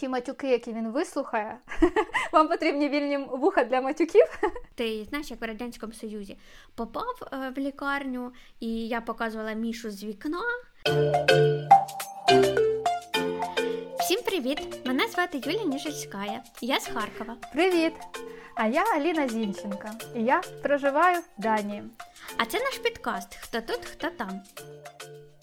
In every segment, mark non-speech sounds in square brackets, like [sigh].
ті матюки, які він вислухає, [laughs] вам потрібні вільні вуха для матюків. [laughs] Ти знаєш, як в радянському Союзі попав е, в лікарню, і я показувала мішу з вікна. Всім привіт! Мене звати Юлія Ніжицька. Я з Харкова. Привіт! А я Аліна Зінченка. І я проживаю в Данії. А це наш підкаст Хто тут, хто там.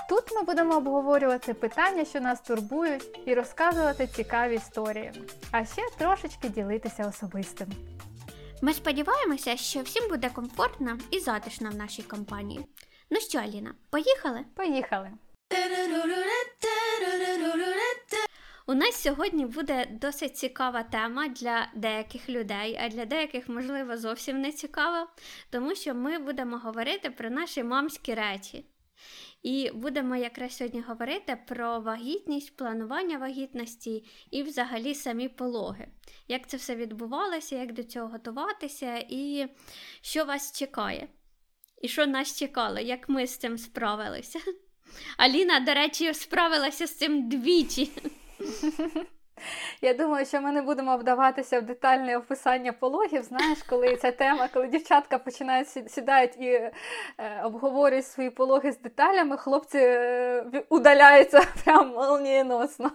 Тут ми будемо обговорювати питання, що нас турбують, і розказувати цікаві історії, а ще трошечки ділитися особистим. Ми сподіваємося, що всім буде комфортно і затишно в нашій компанії. Ну що, Аліна, поїхали? Поїхали! У нас сьогодні буде досить цікава тема для деяких людей, а для деяких, можливо, зовсім не цікава, тому що ми будемо говорити про наші мамські речі. І будемо якраз сьогодні говорити про вагітність, планування вагітності і взагалі самі пологи. Як це все відбувалося, як до цього готуватися, і що вас чекає. І що нас чекало, як ми з цим справилися. Аліна, до речі, справилася з цим двічі. [laughs] Я думаю, що ми не будемо вдаватися в детальне описання пологів. Знаєш, коли ця тема, коли дівчатка починають сідають і е, обговорюють свої пологи з деталями, хлопці е, удаляються [laughs] прям молнієносно.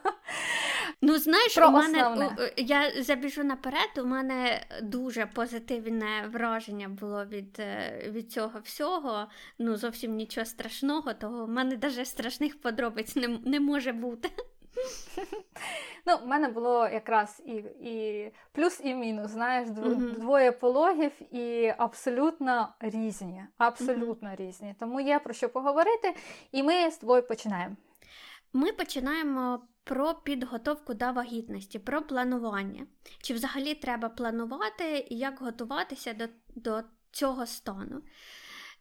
Ну, знаєш, Про у мене основне. я забіжу наперед, у мене дуже позитивне враження було від е, від цього всього. Ну, зовсім нічого страшного, того в мене навіть страшних подробиць не, не може бути. [laughs] Ну, в мене було якраз і і плюс, і мінус. Знаєш, двоє пологів і абсолютно різні. Абсолютно різні. Тому є про що поговорити, і ми з тобою починаємо. Ми починаємо про підготовку до вагітності, про планування. Чи взагалі треба планувати і як готуватися до, до цього стану?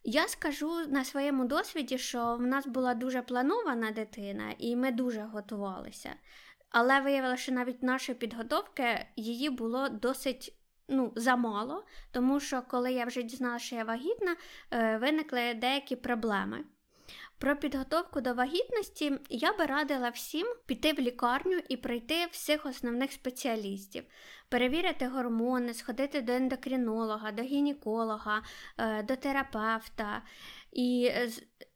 Я скажу на своєму досвіді, що в нас була дуже планована дитина, і ми дуже готувалися. Але виявилося, що навіть нашої підготовки її було досить ну, замало, тому що коли я вже дізналася, що я вагітна, е, виникли деякі проблеми. Про підготовку до вагітності я би радила всім піти в лікарню і пройти всіх основних спеціалістів, перевірити гормони, сходити до ендокринолога, до гінеколога, е, до терапевта. І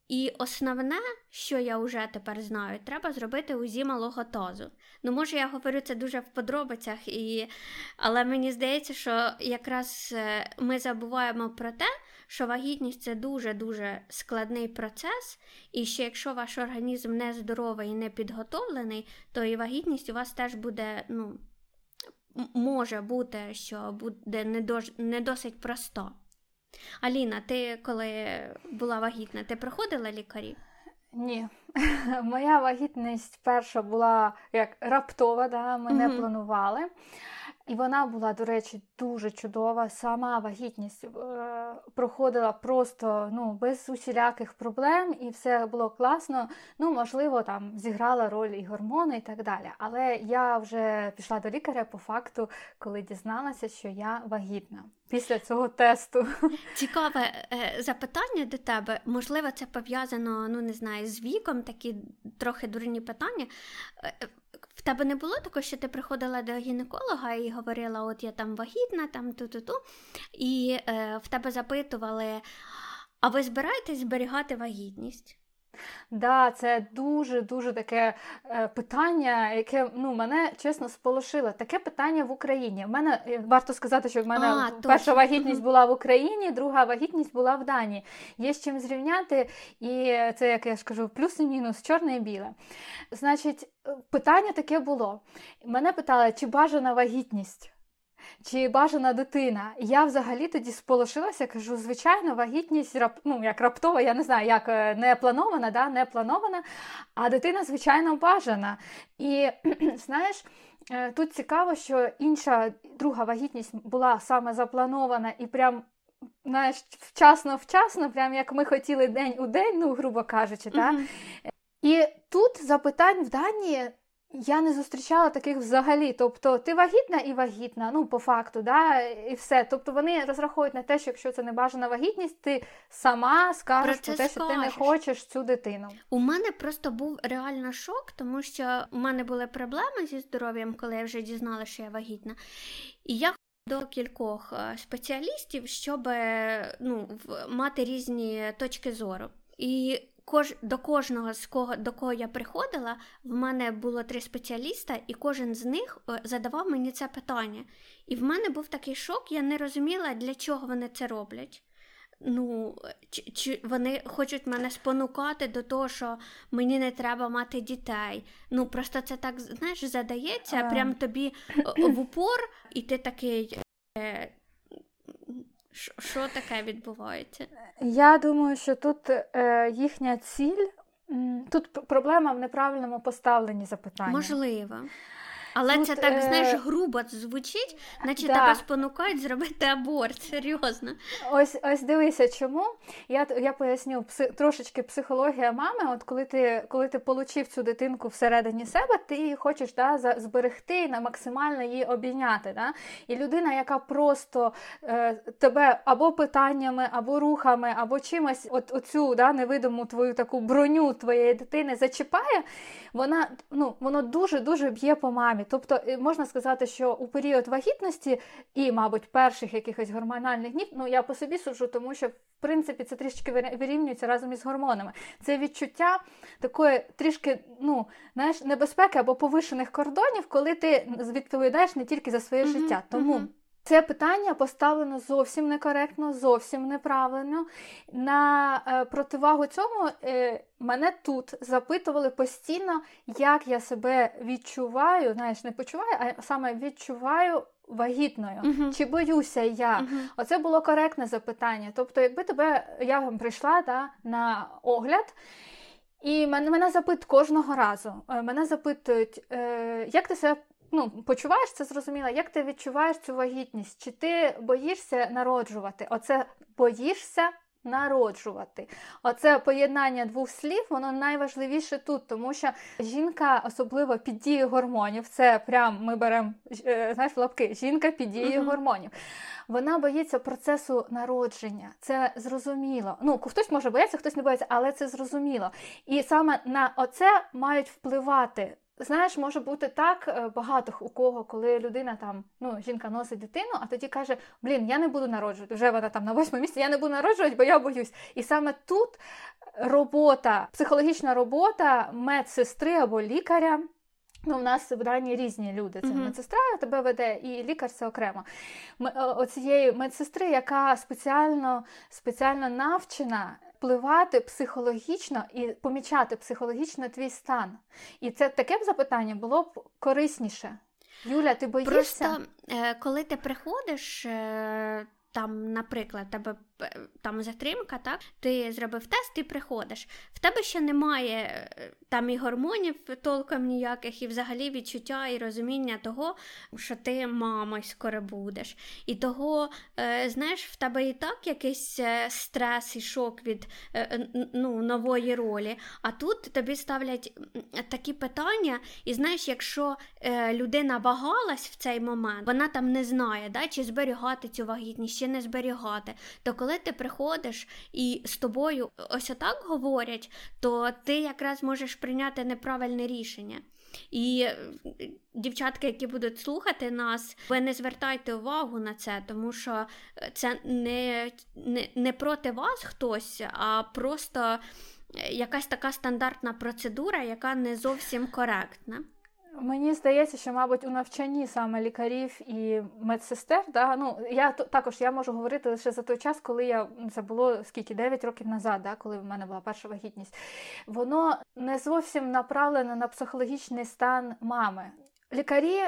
і основне, що я вже тепер знаю, треба зробити УЗІ малого тазу. Ну, може, я говорю це дуже в подробицях, і... але мені здається, що якраз е, ми забуваємо про те, що вагітність це дуже-дуже складний процес, і що якщо ваш організм не здоровий і не підготовлений, то і вагітність у вас теж буде, ну, може бути, що буде не, дож... не досить просто. Аліна, ти коли була вагітна, ти проходила лікарі? Ні. [laughs] Моя вагітність перша була як раптова, да, ми угу. не планували. І вона була, до речі, дуже чудова. Сама вагітність е, проходила просто ну, без усіляких проблем, і все було класно. Ну, можливо, там зіграла роль і гормони, і так далі. Але я вже пішла до лікаря по факту, коли дізналася, що я вагітна після цього тесту. [laughs] Цікаве е, запитання до тебе. Можливо, це пов'язано, ну не знаю, з віком, такі трохи дурні питання. В тебе не було такого, що ти приходила до гінеколога і говорила, от я там вагітна, там ту-ту-ту, і е, в тебе запитували, а ви збираєтесь зберігати вагітність? Да, це дуже-дуже таке е, питання, яке ну, мене чесно сполошило. Таке питання в Україні. В мене е, варто сказати, що в мене а, перша точно. вагітність була в Україні, друга вагітність була в Данії. Є з чим зрівняти, і це, як я ж кажу, плюс і мінус, чорне і біле. Значить, е, питання таке було. Мене питали, чи бажана вагітність чи бажана дитина. Я взагалі тоді сполошилася, кажу, звичайно, вагітність ну, як раптова, я не знаю, як е, не планована, да, не планована, а дитина, звичайно, бажана. І [clears throat] знаєш, е, тут цікаво, що інша друга вагітність була саме запланована і прям. Знаєш, вчасно-вчасно, прям як ми хотіли день у день, ну, грубо кажучи. Uh-huh. І тут запитань в Данії я не зустрічала таких взагалі. Тобто, ти вагітна і вагітна, ну по факту, да, і все. Тобто вони розраховують на те, що якщо це не бажана вагітність, ти сама скажеш про, про те, що ти не хочеш цю дитину. У мене просто був реально шок, тому що у мене були проблеми зі здоров'ям, коли я вже дізналася, що я вагітна. І я до кількох е, спеціалістів, щоб ну, мати різні точки зору. І кож, до кожного з кого до кого я приходила, в мене було три спеціаліста, і кожен з них е, задавав мені це питання. І в мене був такий шок, я не розуміла, для чого вони це роблять. Ну, чи, чи вони хочуть мене спонукати до того, що мені не треба мати дітей. Ну, просто це так, знаєш, задається, прям тобі в упор, і ти такий. Що таке відбувається? Я думаю, що тут е, їхня ціль, тут проблема в неправильному поставленні запитання. Можливо. Але Тут, це так, знаєш, е, грубо звучить, наче да. тебе спонукають зробити аборт. Серйозно. Ось ось дивися, чому. Я я поясню пси, трошечки психологія мами. От коли ти коли ти получив цю дитинку всередині себе, ти її хочеш да, зберегти і на максимально її обійняти. Да? І людина, яка просто е, тебе або питаннями, або рухами, або чимось, от оцю да, невидиму твою таку броню твоєї дитини зачіпає, вона ну, воно дуже-дуже б'є по мамі. Тобто е, можна сказати, що у період вагітності і, мабуть, перших якихось гормональних днів, ну я по собі суджу, тому що в принципі це трішки вирівнюється разом із гормонами. Це відчуття такої трішки ну, знаєш, небезпеки або повишених кордонів, коли ти відповідаєш не тільки за своє mm-hmm, життя. Тому. Mm-hmm. Це питання поставлено зовсім некоректно, зовсім неправильно. На е, противагу цьому е, мене тут запитували постійно, як я себе відчуваю, знаєш, не почуваю, а саме відчуваю вагітною. Uh-huh. Чи боюся я? Uh-huh. Оце було коректне запитання. Тобто, якби тебе я вам прийшла да, на огляд. І мене мене запитують кожного разу. Е, мене запитують, е, як ти себе ну, почуваєш це зрозуміло, як ти відчуваєш цю вагітність? Чи ти боїшся народжувати? Оце боїшся народжувати. Оце поєднання двох слів, воно найважливіше тут, тому що жінка, особливо під дією гормонів, це прям ми беремо е, знаєш, лапки, жінка під дією uh-huh. гормонів. Вона боїться процесу народження. Це зрозуміло. Ну, хтось може боятися, хтось не боїться, але це зрозуміло. І саме на оце мають впливати Знаєш, може бути так е, багато у кого, коли людина там, ну, жінка носить дитину, а тоді каже: Блін, я не буду народжувати. Вже вона там на восьмому місці, я не буду народжувати, бо я боюсь. І саме тут робота, психологічна робота медсестри або лікаря. Ну, У нас в Данії різні люди. Це uh-huh. медсестра тебе веде, і лікар це окремо. Ми, Оцієї медсестри, яка спеціально спеціально навчена впливати психологічно і помічати психологічно твій стан. І це таке б запитання було б корисніше. Юля, ти боїшся? Просто е, коли ти приходиш, е, там, наприклад, тебе там затримка, так? Ти зробив тест, ти приходиш. В тебе ще немає е, там і гормонів толком ніяких, і взагалі відчуття і розуміння того, що ти мамою скоро будеш. І того, е, знаєш, в тебе і так якийсь е, стрес і шок від ну, нової ролі. А тут тобі ставлять такі питання, і знаєш, якщо людина вагалась в цей момент, вона там не знає, да, чи зберігати цю вагітність, чи не зберігати. то коли ти приходиш і з тобою ось отак говорять, то ти якраз можеш прийняти неправильне рішення. І е, дівчатки, які будуть слухати нас, ви не звертайте увагу на це, тому що це не, не, не проти вас хтось, а просто якась така стандартна процедура, яка не зовсім коректна. Мені здається, що, мабуть, у навчанні саме лікарів і медсестер, да, ну я також я можу говорити лише за той час, коли я це було скільки 9 років назад, да, коли в мене була перша вагітність. Воно не зовсім направлене на психологічний стан мами. Лікарі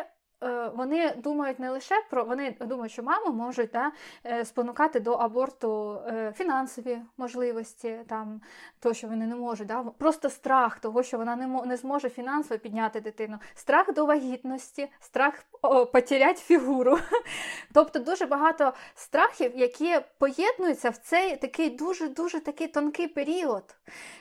вони думають не лише про вони думають, що маму можуть да, е, спонукати до аборту е, фінансові можливості, там то, що вони не можуть, да, просто страх того, що вона не не зможе фінансово підняти дитину, страх до вагітності, страх потеряти фігуру. [laughs] Тобто дуже багато страхів, які поєднуються в цей такий дуже-дуже такий тонкий період.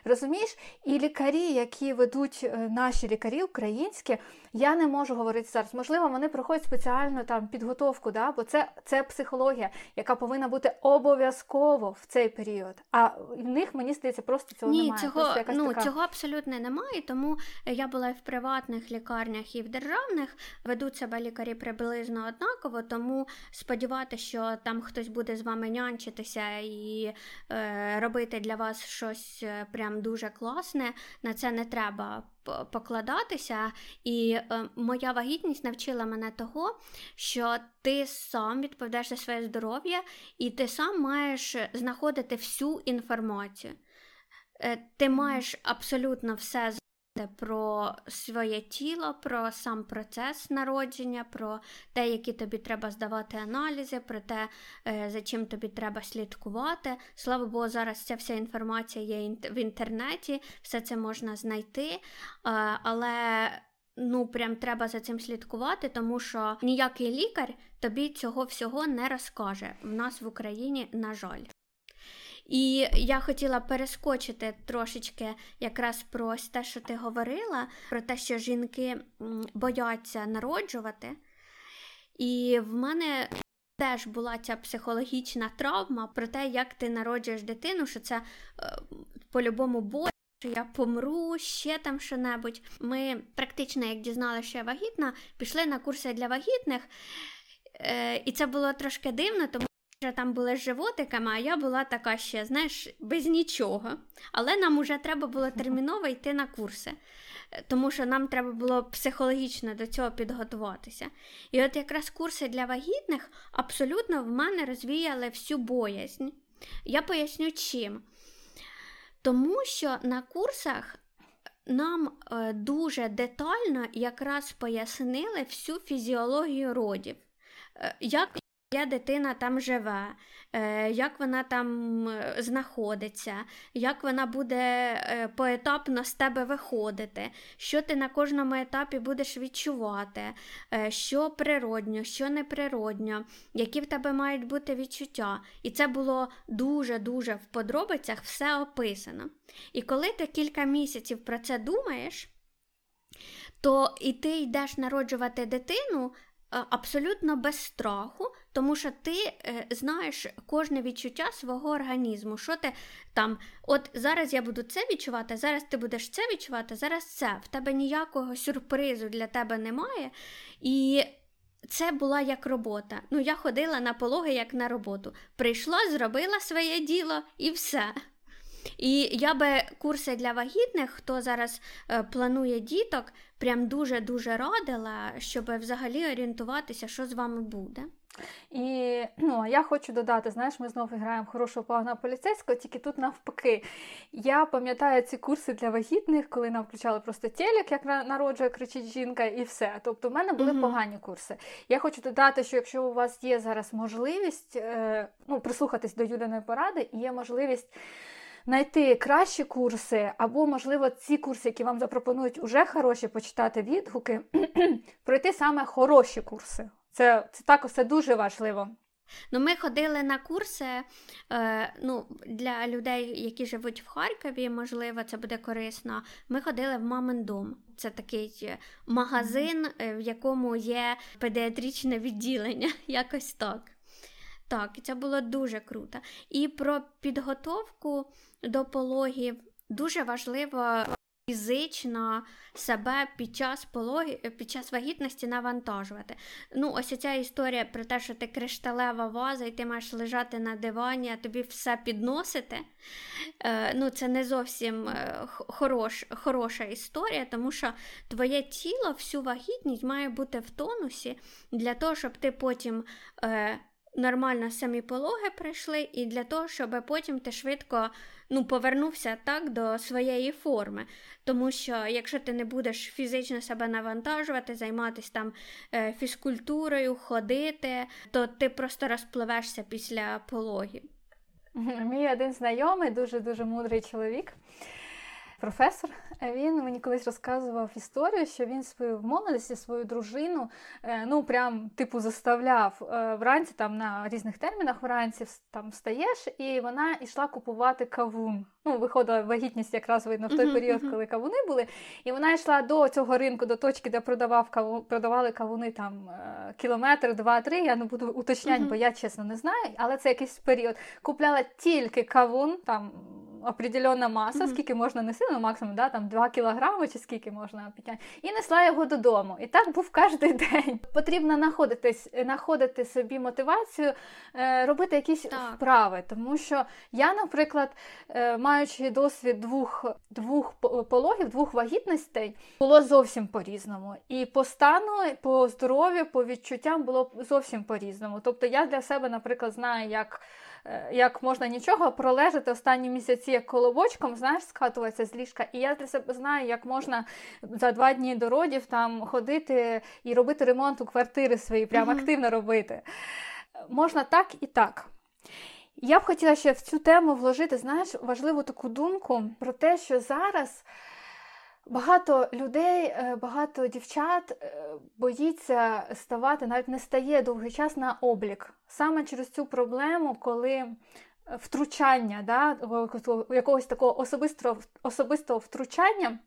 Розумієш? І лікарі, які ведуть наші лікарі українські, я не можу говорити зараз. Можливо, вони проходять спеціальну там підготовку, да? бо це це психологія, яка повинна бути обов'язково в цей період. А в них мені здається, просто цього Ні, немає. Цього ну, така... цього абсолютно немає. Тому я була і в приватних лікарнях, і в державних ведуть себе лікарі приблизно однаково. Тому сподіватися, що там хтось буде з вами нянчитися і е, робити для вас щось е, прям дуже класне. На це не треба покладатися. І е, моя вагітність навчила мене того, що ти сам відповідаєш за своє здоров'я, і ти сам маєш знаходити всю інформацію. Е, ти маєш абсолютно все про своє тіло, про сам процес народження, про те, які тобі треба здавати аналізи, про те, е, за чим тобі треба слідкувати. Слава Богу, зараз ця вся інформація є в інтернеті, все це можна знайти, е, але. Ну, прям треба за цим слідкувати, тому що ніякий лікар тобі цього всього не розкаже в нас в Україні, на жаль. І я хотіла перескочити трошечки якраз про те, що ти говорила, про те, що жінки бояться народжувати. І в мене теж була ця психологічна травма про те, як ти народжуєш дитину, що це е, по-любому боль. Що я помру, ще там що-небудь. Ми практично, як дізналися, що я вагітна, пішли на курси для вагітних, Е, і це було трошки дивно, тому там були з животиками, а я була така ще, знаєш, без нічого. Але нам уже треба було терміново йти на курси, е, тому що нам треба було психологічно до цього підготуватися. І от якраз курси для вагітних абсолютно в мене розвіяли всю боязнь. Я поясню чим. Тому що на курсах нам е, дуже детально якраз пояснили всю фізіологію родів. Е, як Твоя дитина там живе, е, як вона там е, знаходиться, як вона буде е, поетапно з тебе виходити, що ти на кожному етапі будеш відчувати, що природньо, що неприродньо, які в тебе мають бути відчуття. І це було дуже-дуже в подробицях все описано. І коли ти кілька місяців про це думаєш, то і ти йдеш народжувати дитину. Абсолютно без страху, тому що ти е, знаєш кожне відчуття свого організму. Що ти там, от зараз я буду це відчувати, зараз ти будеш це відчувати, зараз це. В тебе ніякого сюрпризу для тебе немає. І це була як робота. Ну, я ходила на пологи як на роботу. Прийшла, зробила своє діло і все. І я би курси для вагітних, хто зараз е, планує діток, прям дуже-дуже радила, щоб взагалі орієнтуватися, що з вами буде. І ну, я хочу додати, знаєш, ми знову граємо хорошого плавного поліцейського, тільки тут навпаки. Я пам'ятаю ці курси для вагітних, коли нам включали просто телек, як народжує, кричить жінка, і все. Тобто, в мене були mm погані курси. Я хочу додати, що якщо у вас є зараз можливість е, ну, прислухатись до Юліної поради, і є можливість знайти кращі курси, або, можливо, ці курси, які вам запропонують уже хороші, почитати відгуки, [clears throat] пройти саме хороші курси. Це це також це дуже важливо. Ну, Ми ходили на курси е, ну, для людей, які живуть в Харкові, можливо, це буде корисно. Ми ходили в Мамин дом. Це такий е, магазин, е, в якому є педіатричне відділення, [laughs] якось так. Так, і це було дуже круто. І про підготовку до пологів дуже важливо фізично себе під час пологи, під час вагітності навантажувати. Ну, ось ця історія про те, що ти кришталева ваза, і ти маєш лежати на дивані, а тобі все підносити. Е, ну, Це не зовсім е, хорош, хороша історія, тому що твоє тіло всю вагітність має бути в тонусі для того, щоб ти потім. Е, нормально самі пологи прийшли, і для того, щоб потім ти швидко ну, повернувся так до своєї форми. Тому що якщо ти не будеш фізично себе навантажувати, займатися там е, фізкультурою, ходити, то ти просто розпливешся після пологів. Мій один знайомий, дуже дуже мудрий чоловік професор. Він мені колись розказував історію, що він свою в молодості свою дружину е, ну прям типу заставляв е, вранці там на різних термінах вранці там встаєш, і вона йшла купувати кавун. Ну, виходила вагітність якраз видно в той період, коли кавуни були. І вона йшла до цього ринку, до точки, де продавав каву, продавали кавуни там е, кілометр, два-три. Я не буду уточняти, бо я чесно не знаю, але це якийсь період. Купляла тільки кавун там определенна маса, mm-hmm. скільки можна нести, ну максимум да, там 2 кілограми чи скільки можна підняти, і несла його додому. І так був кожен [laughs] день. Потрібно знаходитись, знаходити собі мотивацію, е, робити якісь так. вправи. Тому що я, наприклад, е, маючи досвід двох двох пологів, двох вагітностей, було зовсім по-різному. І по стану, по здоров'ю, по відчуттям було зовсім по-різному. Тобто я для себе, наприклад, знаю, як. Е, як можна нічого пролежати останні місяці як колобочком, знаєш, скатуватися з ліжка. І я для себе знаю, як можна за два дні до родів там ходити і робити ремонт у квартири свої, прям mm-hmm. активно робити. Можна так і так. Я б хотіла ще в цю тему вложити, знаєш, важливу таку думку про те, що зараз. Багато людей, е, багато дівчат е, боїться ставати, навіть не стає довгий час на облік. Саме через цю проблему, коли е, втручання, да, якогось такого особистого, особистого втручання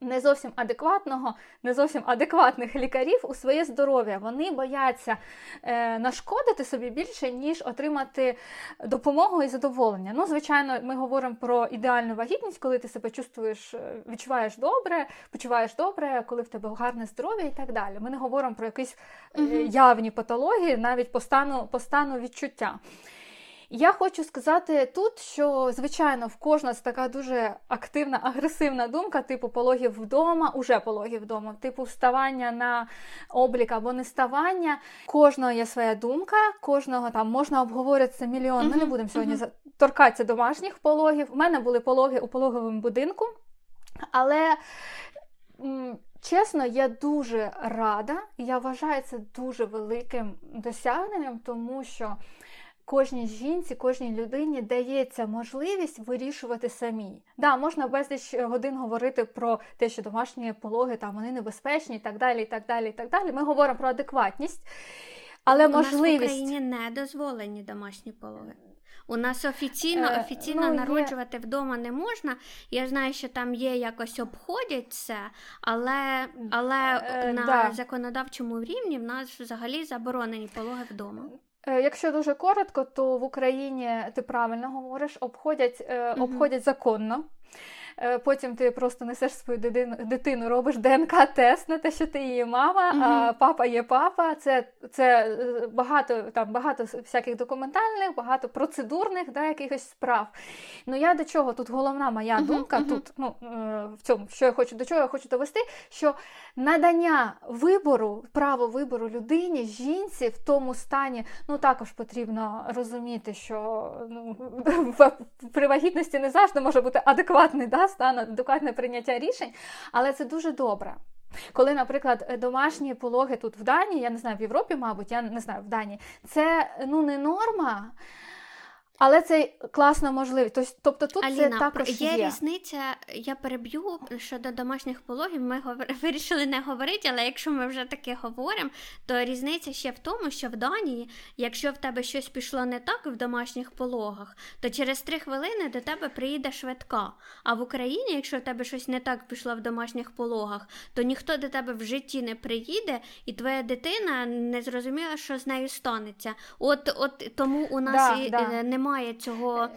не зовсім адекватного, не зовсім адекватних лікарів у своє здоров'я. Вони бояться е, нашкодити собі більше, ніж отримати допомогу і задоволення. Ну, звичайно, ми говоримо про ідеальну вагітність, коли ти себе чувствуєш, е, відчуваєш добре, почуваєш добре, коли в тебе гарне здоров'я і так далі. Ми не говоримо про якісь е, явні патології, навіть по стану, по стану відчуття. Я хочу сказати тут, що, звичайно, в кожного така дуже активна, агресивна думка, типу пологів вдома, уже пологів вдома, типу вставання на облік або не ставання. Кожного є своя думка, кожного там можна обговорити мільйон. Ми не будемо сьогодні торкатися домашніх пологів. У мене були пологи у пологовому будинку, але. Чесно, я дуже рада, і я вважаю це дуже великим досягненням, тому що кожній жінці, кожній людині дається можливість вирішувати самі. Да, можна безліч годин говорити про те, що домашні пологи там вони небезпечні, і так далі. і так далі, і так далі. Ми говоримо про адекватність, але У можливість нас в Україні не дозволені домашні пологи. У нас офіційно е, ну, народжувати є... вдома не можна. Я знаю, що там є якось обходять це, але але е, на да. законодавчому рівні в нас взагалі заборонені пологи вдома. Е, якщо дуже коротко, то в Україні ти правильно говориш, обходять, обходять законно. Е, потім ти просто несеш свою дитину, робиш ДНК-тест на те, що ти її мама, mm а папа є папа. Це це е, багато там багато всяких документальних, багато процедурних да, якихось справ. Ну я до чого тут головна моя mm думка, тут ну, е, в цьому, що я хочу до чого я хочу довести, що надання вибору, право вибору людині, жінці в тому стані, ну також потрібно розуміти, що ну, [laughs] при вагітності не завжди може бути адекватний да, стан, адекватне прийняття рішень, але це дуже добре. Коли, наприклад, домашні пологи тут в Данії, я не знаю, в Європі, мабуть, я не знаю в Данії, це ну не норма. Але це класна можливість. Тобто тут Аліна, це також є, є різниця. Я переб'ю щодо домашніх пологів. Ми [laughs] вирішили не говорити, але якщо ми вже таке говоримо, то різниця ще в тому, що в Данії, якщо в тебе щось пішло не так в домашніх пологах, то через три хвилини до тебе приїде швидка. А в Україні, якщо в тебе щось не так пішло в домашніх пологах, то ніхто до тебе в житті не приїде, і твоя дитина не зрозуміла, що з нею станеться. От, от тому у нас да, і да. немає немає цього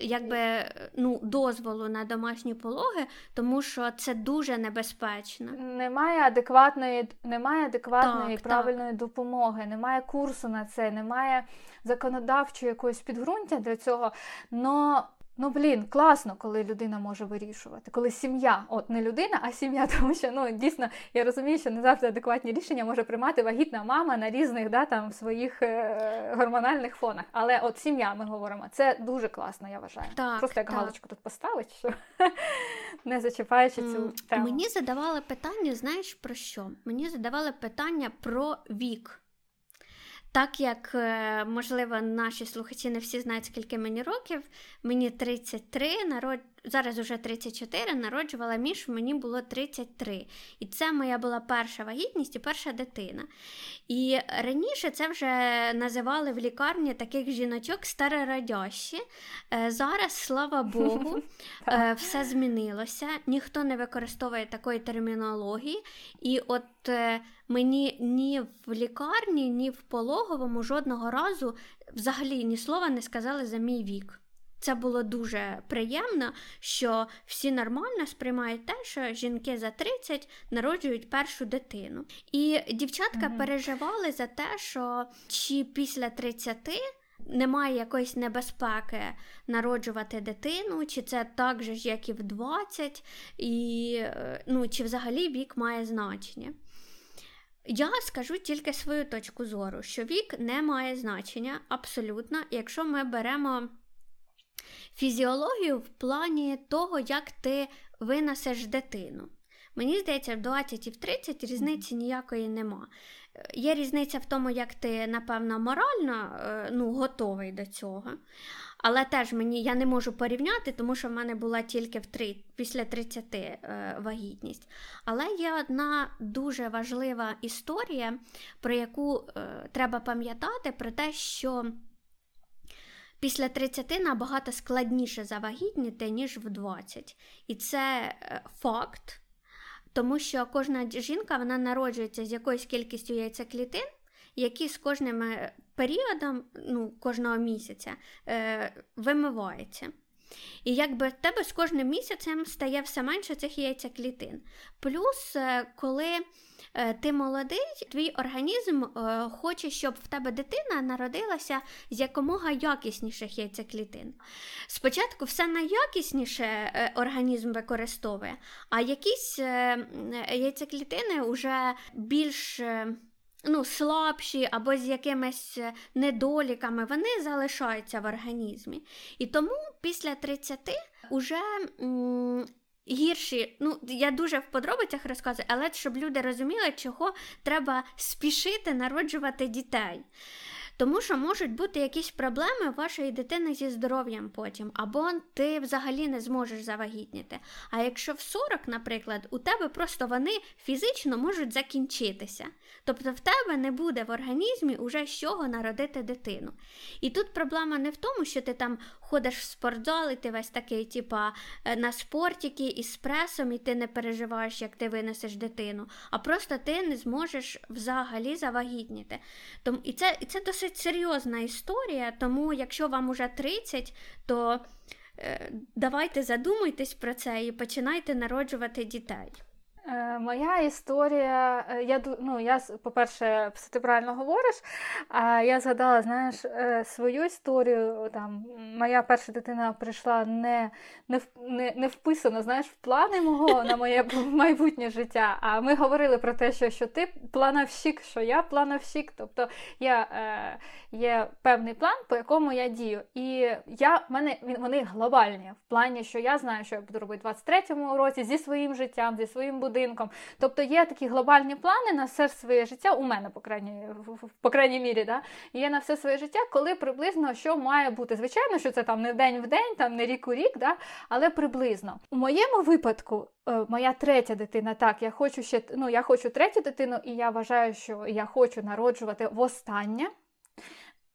якби ну, дозволу на домашні пологи, тому що це дуже небезпечно. Немає адекватної, немає адекватної так, правильної так. допомоги, немає курсу на це, немає законодавчої якоїсь підґрунтя для цього. Но Ну, блін, класно, коли людина може вирішувати, коли сім'я, от не людина, а сім'я, [laughs] тому що ну дійсно я розумію, що не завжди адекватні рішення може приймати вагітна мама на різних да, там своїх е- гормональних фонах. Але от сім'я, ми говоримо, це дуже класно, я вважаю. Так, Просто як так. галочку тут поставить, що [laughs] не зачіпаючи цю тему. Мені задавали питання, знаєш про що? Мені задавали питання про вік. Так як, е, можливо, наші слухачі не всі знають, скільки мені років, мені 33, народ... зараз уже 34, народжувала між, мені було 33. І це моя була перша вагітність і перша дитина. І раніше це вже називали в лікарні таких жіночок старорадящі. Е, зараз, слава Богу, [laughs] е, все змінилося, ніхто не використовує такої термінології. І от мені ні в лікарні, ні в пологовому жодного разу взагалі ні слова не сказали за мій вік. Це було дуже приємно, що всі нормально сприймають те, що жінки за 30 народжують першу дитину. І дівчатка mm-hmm. переживали за те, що чи після 30 немає якоїсь небезпеки народжувати дитину, чи це так же ж, як і в 20, і е, ну, чи взагалі вік має значення. Я скажу тільки свою точку зору, що вік не має значення абсолютно, якщо ми беремо фізіологію в плані того, як ти винесеш дитину. Мені здається, в 20 і в 30 різниці ніякої нема. Є різниця в тому, як ти, напевно, морально е, ну, готовий до цього. Але теж мені я не можу порівняти, тому що в мене була тільки в 3, після 30 е, вагітність. Але є одна дуже важлива історія, про яку е, треба пам'ятати, про те, що після 30 набагато складніше завагітніти, ніж в 20. І це е, факт. Тому що кожна жінка вона народжується з якоюсь кількістю яйцеклітин, які з кожним е, періодом, ну, кожного місяця е, вимиваються. І якби в тебе з кожним місяцем стає все менше цих яйцеклітин. Плюс, е, коли е, ти молодий, твій організм е, хоче, щоб в тебе дитина народилася з якомога якісніших яйцеклітин. Спочатку все найякісніше організм використовує, а якісь яйцеклітини вже більш ну, слабші або з якимись е, недоліками, вони залишаються в організмі. І тому після 30 уже. М- Гірші, ну я дуже в подробицях розказую, але щоб люди розуміли, чого треба спішити народжувати дітей. Тому що можуть бути якісь проблеми вашої дитини зі здоров'ям потім, або ти взагалі не зможеш завагітніти. А якщо в 40, наприклад, у тебе просто вони фізично можуть закінчитися. Тобто в тебе не буде в організмі уже з чого народити дитину. І тут проблема не в тому, що ти там ходиш в спортзал, і ти весь такий, типа, е, на спортіки із пресом, і ти не переживаєш, як ти винесеш дитину, а просто ти не зможеш взагалі завагітніти. Тому, І це, і це досить серйозна історія, тому якщо вам уже 30, то е, давайте задумуйтесь про це і починайте народжувати дітей. Е, моя історія, е, я ну, я, по-перше, ти правильно говориш, а я згадала знаєш, е, свою історію. Там, Моя перша дитина прийшла не не, не, не вписано знаєш, в плани мого на моє [laughs] майбутнє життя. А ми говорили про те, що що ти плановщик, що я плановщик. Тобто я, е, є певний план, по якому я дію. І я, мене вони глобальні в плані, що я знаю, що я буду робити в 23-му році зі своїм життям, зі своїм будинком будинком. Тобто є такі глобальні плани на все своє життя, у мене, по крайній по крайній мірі, да? є на все своє життя, коли приблизно що має бути. Звичайно, що це там не день в день, там не рік у рік, да? але приблизно. У моєму випадку, е, моя третя дитина, так, я хочу ще ну, я хочу третю дитину, і я вважаю, що я хочу народжувати востаннє.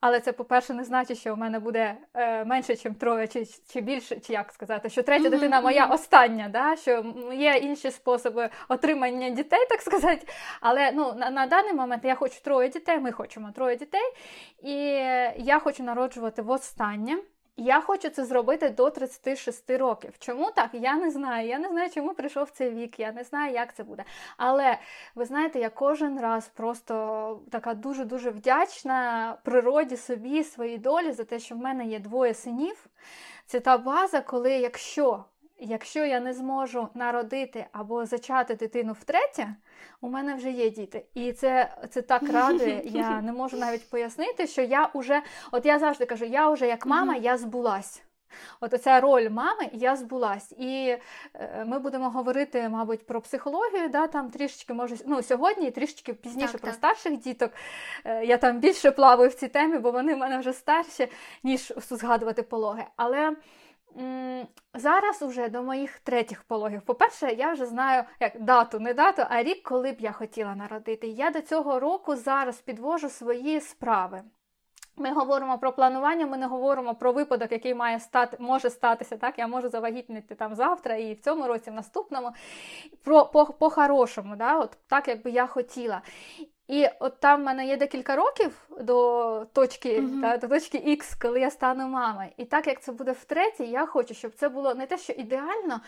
Але це, по-перше, не значить, що в мене буде е, менше, ніж троє, чи чи більше, чи як сказати, що третя mm-hmm. дитина моя остання, да? що є інші способи отримання дітей, так сказати. Але ну, на, на даний момент я хочу троє дітей, ми хочемо троє дітей, і я хочу народжувати востаннє. Я хочу це зробити до 36 років. Чому так? Я не знаю. Я не знаю, чому прийшов цей вік, я не знаю, як це буде. Але ви знаєте, я кожен раз просто така дуже-дуже вдячна природі собі, своїй долі за те, що в мене є двоє синів, це та база, коли якщо якщо я не зможу народити або зачати дитину втретє, у мене вже є діти. І це це так радує. Я не можу навіть пояснити, що я вже, от я завжди кажу, я вже як мама, я збулась. От оця роль мами я збулась. І е, ми будемо говорити, мабуть, про психологію, да, там трішечки може, ну, сьогодні, трішечки пізніше так, про так. старших діток. Е, я там більше плаваю в цій темі, бо вони в мене вже старші, ніж згадувати пологи. Але Зараз уже до моїх третіх пологів. По-перше, я вже знаю як дату, не дату, а рік, коли б я хотіла народити. Я до цього року зараз підвожу свої справи. Ми говоримо про планування, ми не говоримо про випадок, який має стати, може статися. Так, я можу завагітнити там завтра і в цьому році, в наступному. Про по-хорошому, да, от так, як би я хотіла. І от там в мене є декілька років до точки mm-hmm. та, до точки X, коли я стану мамою. І так як це буде втретє, я хочу, щоб це було не те, що ідеально,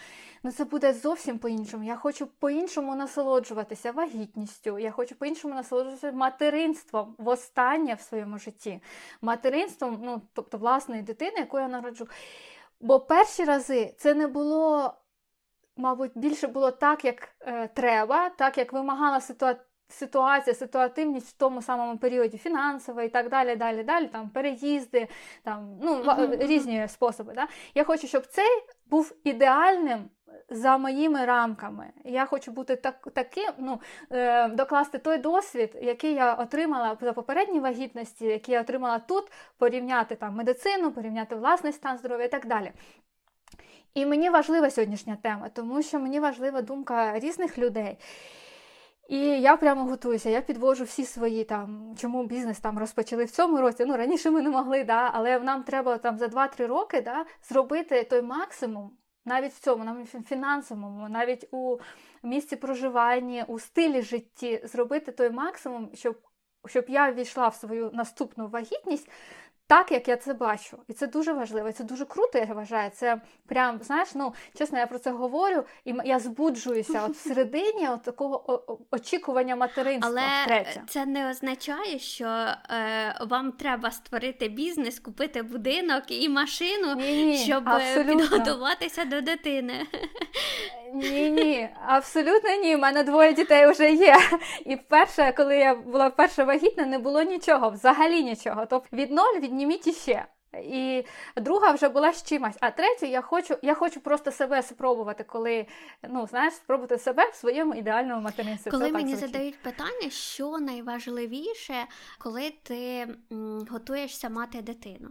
але це буде зовсім по-іншому. Я хочу по-іншому насолоджуватися вагітністю. Я хочу по-іншому насолоджуватися материнством востаннє в своєму житті. Материнством, ну тобто власної дитини, яку я народжу. Бо перші рази це не було, мабуть, більше було так, як е, треба, так як вимагала ситуація ситуація, ситуативність в тому самому періоді фінансова і так далі, далі, далі, там переїзди, там ну, uh-huh. різні способи. Да? Я хочу, щоб цей був ідеальним за моїми рамками. Я хочу бути так, таким, ну, е, докласти той досвід, який я отримала за попередній вагітності, який я отримала тут, порівняти там медицину, порівняти власний стан здоров'я і так далі. І мені важлива сьогоднішня тема, тому що мені важлива думка різних людей. І я прямо готуюся, я підвожу всі свої там, чому бізнес там розпочали в цьому році. Ну раніше ми не могли, да, але нам треба там за 2-3 роки да, зробити той максимум, навіть в цьому, навіть фінансовому, навіть у місці проживання, у стилі житті, зробити той максимум, щоб щоб я ввійшла в свою наступну вагітність так, як я це бачу. І це дуже важливо, і це дуже круто, я вважаю. Це прям, знаєш, ну, чесно, я про це говорю, і я збуджуюся от всередині от такого очікування материнства. Але втретє. це не означає, що е, вам треба створити бізнес, купити будинок і машину, Ні-ні, щоб абсолютно. підготуватися до дитини. Ні, ні, абсолютно ні. У мене двоє дітей вже є. І перше, коли я була вперше вагітна, не було нічого, взагалі нічого. Тобто від ноль відніміть іще. І друга вже була з чимось. А третю я хочу я хочу просто себе спробувати, коли ну знаєш, спробувати себе в своєму ідеальному материнстві. Коли Це мені так задають питання, що найважливіше, коли ти м, готуєшся мати дитину.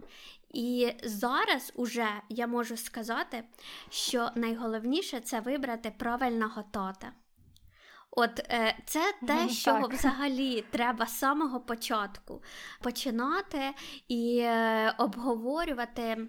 І зараз уже я можу сказати, що найголовніше це вибрати правильного тата. От е, це те, що так. [laughs] взагалі треба з самого початку починати і е, обговорювати.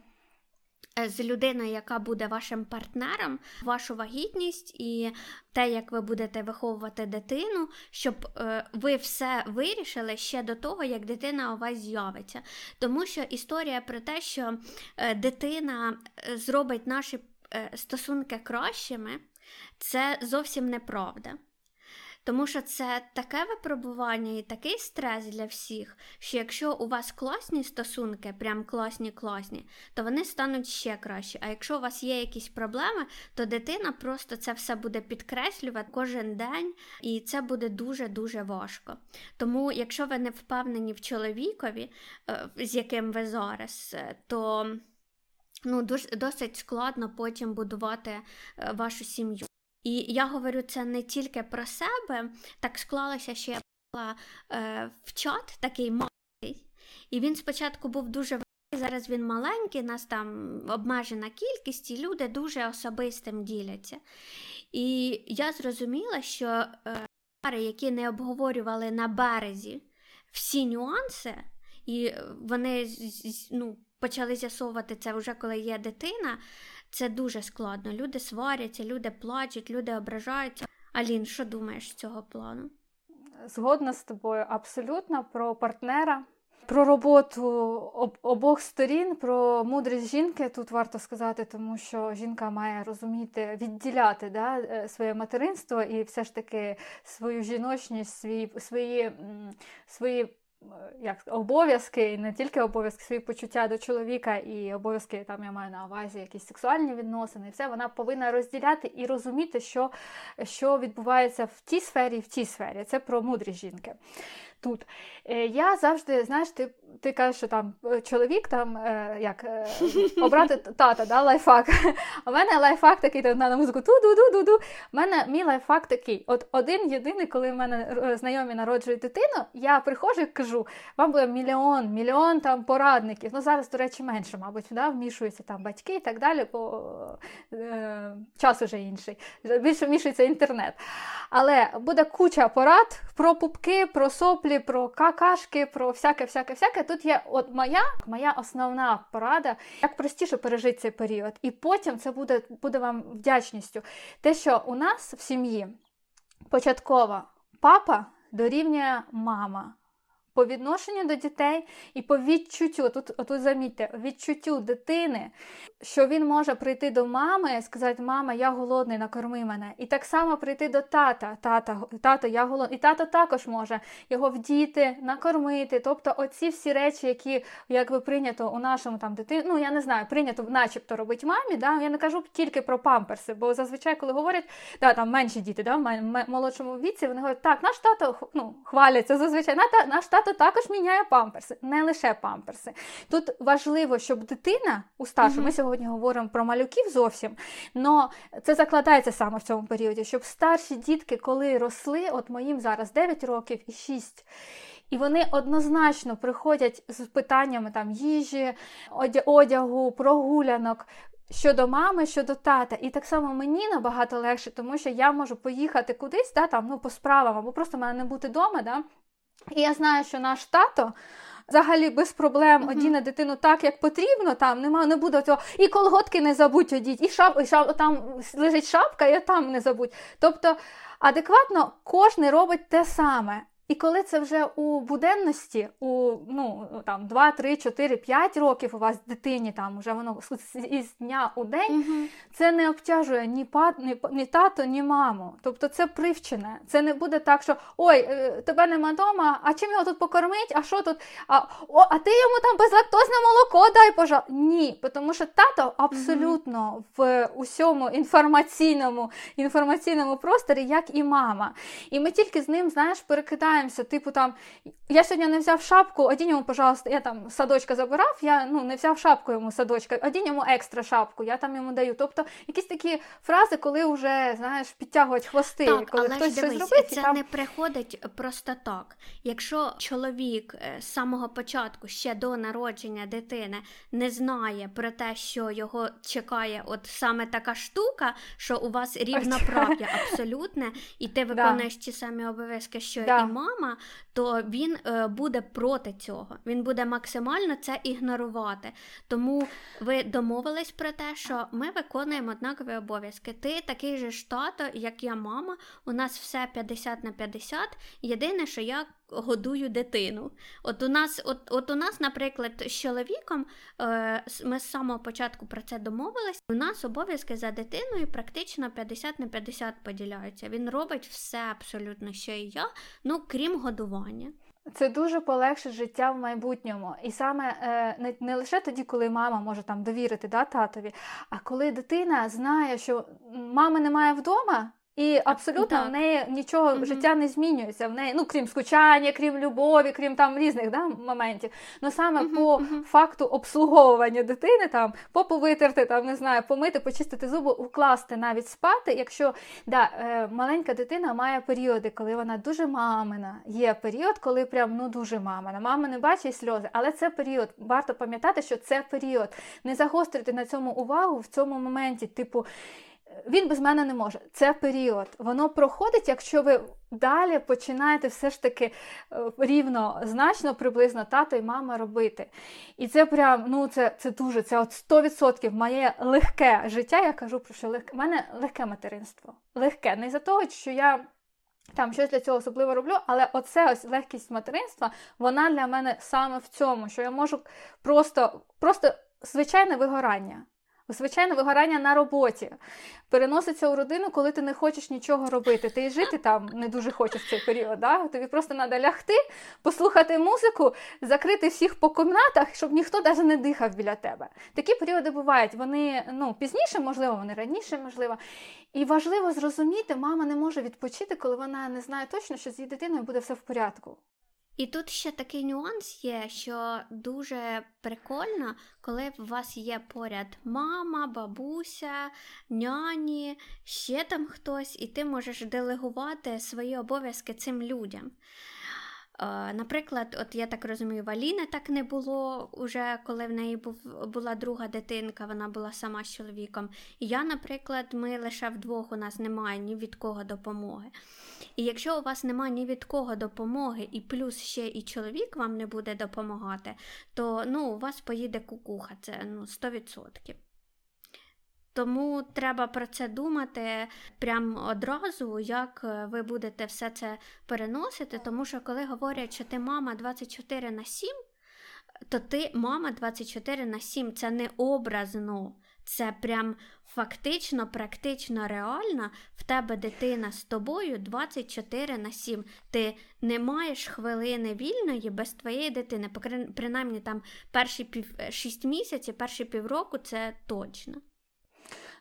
Е, з людиною, яка буде вашим партнером, вашу вагітність і те, як ви будете виховувати дитину, щоб е, ви все вирішили ще до того, як дитина у вас з'явиться. Тому що історія про те, що е, дитина зробить наші стосунки кращими, це зовсім неправда. Тому що це таке випробування і такий стрес для всіх, що якщо у вас класні стосунки, прям класні, класні, то вони стануть ще краще. А якщо у вас є якісь проблеми, то дитина просто це все буде підкреслювати кожен день, і це буде дуже-дуже важко. Тому, якщо ви не впевнені в чоловікові, е, з яким ви зараз, е, то ну, досить складно потім будувати е, вашу сім'ю. І я говорю це не тільки про себе, так склалося, що я була е, в чат такий маленький, і він спочатку був дуже великий, зараз він маленький, нас там обмежена кількість, і люди дуже особистим діляться. І я зрозуміла, що е, пари, які не обговорювали на березі всі нюанси, і вони ну, почали з'ясовувати це вже коли є дитина. Це дуже складно. Люди сваряться, люди плачуть, люди ображаються. Алін, що думаєш з цього плану? Згодна з тобою абсолютно про партнера, про роботу обох сторін, про мудрість жінки тут варто сказати, тому що жінка має розуміти, відділяти да, е, своє материнство і все ж таки свою жіночність, свої, свої, свої як обов'язки, не тільки обов'язки, свої почуття до чоловіка і обов'язки там я маю на увазі якісь сексуальні відносини, і все вона повинна розділяти і розуміти, що що відбувається в тій сфері і в тій сфері. Це про мудрість жінки тут. Е, я завжди, знаєш, ти ти кажеш, що там е, чоловік там е, як обрати [laughs] тата, да, лайфхак. У мене лайфхак такий на музику ту-ду-ду-ду-ду. У мене мій лайфхак такий. От один єдиний, коли в мене знайомі народжують дитину, я приходжу і кажу, вам буде мільйон, мільйон там порадників. Ну зараз, до речі, менше, мабуть, да, вмішуються там батьки і так далі, бо е, час уже інший. Більше вмішується інтернет. Але буде куча порад про пупки, про соплі, про какашки, про всяке-всяке-всяке. Тут є от моя моя основна порада, як простіше пережити цей період. І потім це буде, буде вам вдячністю. Те, що у нас в сім'ї початкова папа дорівнює мама по відношенню до дітей і по відчуттю, тут, тут замітьте, відчуттю дитини, що він може прийти до мами і сказати, мама, я голодний, накорми мене. І так само прийти до тата, тата, тато, я голодний. І тато також може його вдіти, накормити. Тобто оці всі речі, які якби прийнято у нашому там дитині, ну я не знаю, прийнято начебто робить мамі. Да? Я не кажу тільки про памперси, бо зазвичай, коли говорять, да, там менші діти, да, в молодшому віці, вони говорять, так, наш тато ну, хваляться зазвичай, наш тато тато також міняє памперси, не лише памперси. Тут важливо, щоб дитина у старшу, mm-hmm. ми сьогодні говоримо про малюків зовсім, але це закладається саме в цьому періоді, щоб старші дітки, коли росли, от моїм зараз 9 років і 6. І вони однозначно приходять з питаннями там їжі, одягу, прогулянок. Щодо мами, щодо тата, і так само мені набагато легше, тому що я можу поїхати кудись, да, там, ну, по справам, або просто мене не бути вдома, да, і я знаю, що наш тато. Взагалі без проблем uh-huh. одіне дитину так, як потрібно, там нема, не буде цього. І колготки не забудь одіть, і шап, і шап, там лежить шапка, і там не забудь. Тобто адекватно кожен робить те саме. І коли це вже у буденності, у ну там 2, 3, 4, 5 років у вас дитині, там вже воно [laughs] із дня у день, угу. це не обтяжує ні пат, ні, ні тато, ні маму. Тобто це привчене. Це не буде так, що ой, е, тебе нема вдома, а чим його тут покормить? А що тут? А о, а ти йому там безлактозне молоко дай, пожалуйста. Ні, тому що тато абсолютно угу. в усьому інформаційному інформаційному просторі, як і мама. І ми тільки з ним, знаєш, перекидаємо стараємося, типу там, я сьогодні не взяв шапку, одінь йому, пожалуйста, я там садочка забирав, я ну, не взяв шапку йому садочка, одінь йому екстра шапку, я там йому даю. Тобто якісь такі фрази, коли вже знаєш, підтягують хвости, так, коли але хтось дивись, щось зробить. Це там... не приходить просто так. Якщо чоловік е, з самого початку, ще до народження дитини, не знає про те, що його чекає, от саме така штука, що у вас рівноправ'я абсолютне, і ти [laughs] виконуєш ті самі обов'язки, що і мама, мама, то він е, буде проти цього. Він буде максимально це ігнорувати. Тому ви домовились про те, що ми виконуємо однакові обов'язки. Ти такий же ж тато, як я мама. У нас все 50 на 50. Єдине, що я годую дитину. От у нас, от, от у нас, наприклад, з чоловіком е, ми з самого початку про це домовились. У нас обов'язки за дитиною практично 50 на 50 поділяються. Він робить все абсолютно, що і я, ну крім годування. Це дуже полегшить життя в майбутньому. І саме е, не не лише тоді, коли мама може там довірити да, татові, а коли дитина знає, що мами немає вдома, і абсолютно так. в неї нічого mm життя не змінюється. В неї, ну крім скучання, крім любові, крім там різних да, моментів. Ну саме mm по mm факту обслуговування дитини, там попу витерти, там не знаю, помити, почистити зуби, укласти навіть спати. Якщо да, е, маленька дитина має періоди, коли вона дуже мамина. Є період, коли прям ну дуже мамина. Мама не бачить сльози, але це період. Варто пам'ятати, що це період. Не загострити на цьому увагу в цьому моменті, типу він без мене не може. Це період. Воно проходить, якщо ви далі починаєте все ж таки е, рівно, значно, приблизно тато і мама робити. І це прям, ну це це дуже, це от 100% моє легке життя. Я кажу про що легке. У мене легке материнство. Легке. Не за того, що я. Там щось для цього особливо роблю, але оце ось легкість материнства, вона для мене саме в цьому, що я можу просто, просто звичайне вигорання. Звичайне вигорання на роботі переноситься у родину, коли ти не хочеш нічого робити. Ти і жити там не дуже хочеш в цей період. Да? Тобі просто треба лягти, послухати музику, закрити всіх по кімнатах, щоб ніхто навіть не дихав біля тебе. Такі періоди бувають. Вони ну, пізніше, можливо, вони раніше, можливо. І важливо зрозуміти, мама не може відпочити, коли вона не знає точно, що з її дитиною буде все в порядку. І тут ще такий нюанс є, що дуже прикольно, коли у вас є поряд мама, бабуся, няні, ще там хтось, і ти можеш делегувати свої обов'язки цим людям. Наприклад, от я так розумію, Валіни так не було уже, коли в неї був, була друга дитинка, вона була сама з чоловіком. І я, наприклад, ми лише вдвох у нас немає ні від кого допомоги. І якщо у вас немає ні від кого допомоги, і плюс ще і чоловік вам не буде допомагати, то ну, у вас поїде кукуха, це ну, 100%. Тому треба про це думати прямо одразу, як е, ви будете все це переносити. Тому що, коли говорять, що ти мама 24 на 7, то ти мама 24 на 7. Це не образно, це прям фактично, практично реально. В тебе дитина з тобою 24 на 7. Ти не маєш хвилини вільної без твоєї дитини. Принаймні там перші пів 6 місяців, перші півроку це точно.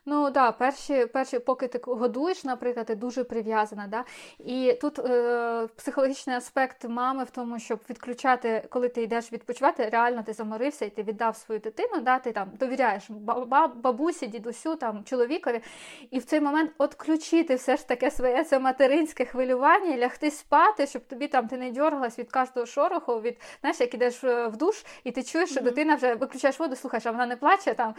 Ну да, перші, перші, поки ти годуєш, наприклад, ти дуже прив'язана. Да? І тут е, психологічний аспект мами в тому, щоб відключати, коли ти йдеш відпочивати, реально ти заморився і ти віддав свою дитину, да? ти там довіряєш бабусі, дідусю, там, чоловікові. І в цей момент відключити все ж таке своє це материнське хвилювання, лягти спати, щоб тобі там ти не дергалась від кожного шороху, від знаєш, як ідеш е, в душ, і ти чуєш, що mm-hmm. дитина вже виключаєш воду, слухаєш, а вона не плаче там.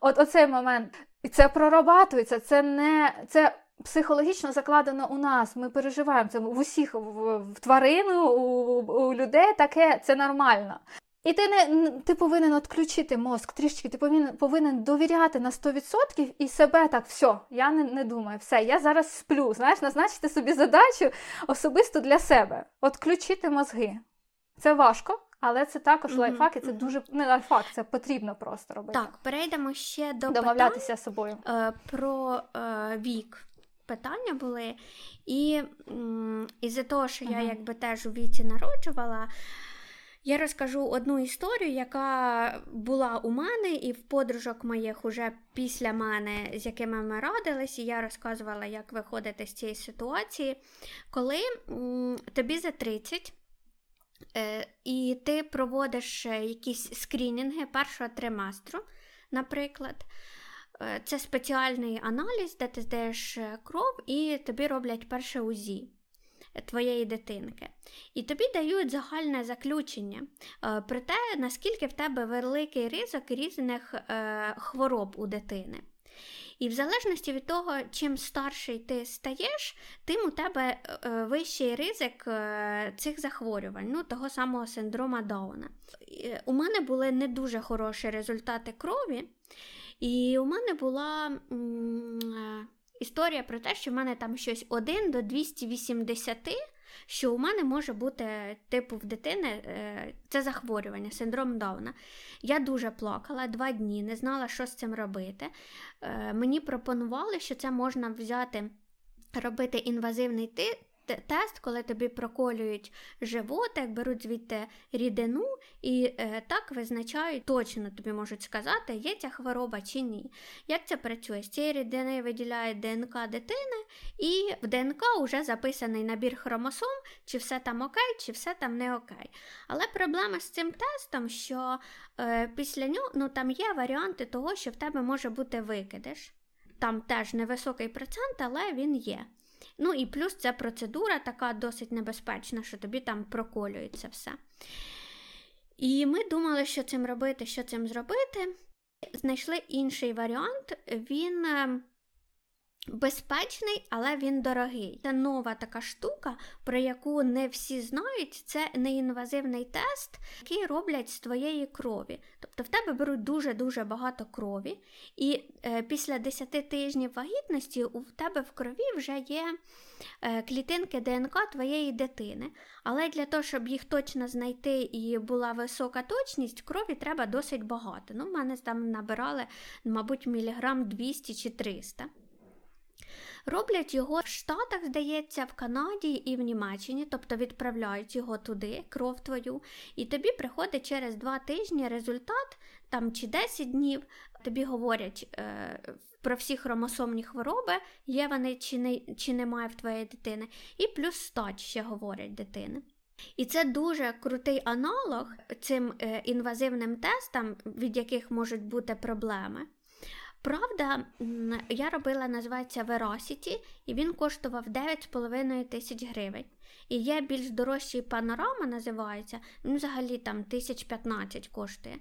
От оцей момент. І це прорабатується, це не це психологічно закладено у нас. Ми переживаємо це в усіх в, в тварину, у, у людей таке це нормально. І ти не ти повинен відключити мозк трішки, ти повинен повинен довіряти на 100% і себе так, все, я не не думаю, все, я зараз сплю. Знаєш, назначити собі задачу особисто для себе. Отключити мозги. Це важко, але це також mm-hmm. лайфхак, і це дуже не лайфхак, це потрібно просто робити. Так, перейдемо ще до домовлятися питань, з собою е, про е, вік. Питання були, і із-за того, що mm-hmm. я якби теж у віці народжувала. Я розкажу одну історію, яка була у мене, і в подружок моїх уже після мене, з якими ми радились, і я розказувала, як виходити з цієї ситуації, коли м, тобі за 30, Е, і ти проводиш е, якісь скрінінги першого триместру, наприклад. Е, це спеціальний аналіз, де ти здаєш кров, і тобі роблять перше УЗІ твоєї дитинки. І тобі дають загальне заключення про те, наскільки в тебе великий ризик різних хвороб у дитини. І в залежності від того, чим старший ти стаєш, тим у тебе е, вищий ризик е, цих захворювань, ну, того самого синдрома Дауна. У мене були не дуже хороші результати крові, і у мене була е, історія про те, що в мене там щось 1 до 280 що у мене може бути, типу, в дитини е, це захворювання, синдром Дауна. Я дуже плакала два дні, не знала, що з цим робити. Е, мені пропонували, що це можна взяти, робити інвазивний тест, коли тобі проколюють животик, беруть звідти рідину і е, так визначають, точно тобі можуть сказати, є ця хвороба чи ні. Як це працює? З цієї рідини виділяють ДНК дитини, і в ДНК вже записаний набір хромосом, чи все там окей, чи все там не окей. Але проблема з цим тестом, що е, після нього ну, там є варіанти того, що в тебе може бути викидиш. Там теж невисокий процент, але він є. Ну і плюс ця процедура така досить небезпечна, що тобі там проколюється все. І ми думали, що цим робити, що цим зробити. Знайшли інший варіант. Він е, Безпечний, але він дорогий. Це нова така штука, про яку не всі знають. Це неінвазивний тест, який роблять з твоєї крові. Тобто в тебе беруть дуже-дуже багато крові, і е, після 10 тижнів вагітності у тебе в крові вже є е, клітинки ДНК твоєї дитини. Але для того, щоб їх точно знайти і була висока точність, крові треба досить багато. Ну, в мене там набирали, мабуть, міліграм 200 чи 300. Роблять його в Штатах, здається, в Канаді і в Німеччині, тобто відправляють його туди, кров твою, і тобі приходить через два тижні результат, там чи 10 днів, тобі говорять е, про всі хромосомні хвороби, є вони чи, не, чи немає в твоєї дитини, і плюс стать ще говорять дитини. І це дуже крутий аналог цим е, інвазивним тестам, від яких можуть бути проблеми. Правда, я робила, називається Veracity, і він коштував 9,5 тисяч гривень. І є більш дорожчий панорама, називається, він взагалі там 1015 коштує.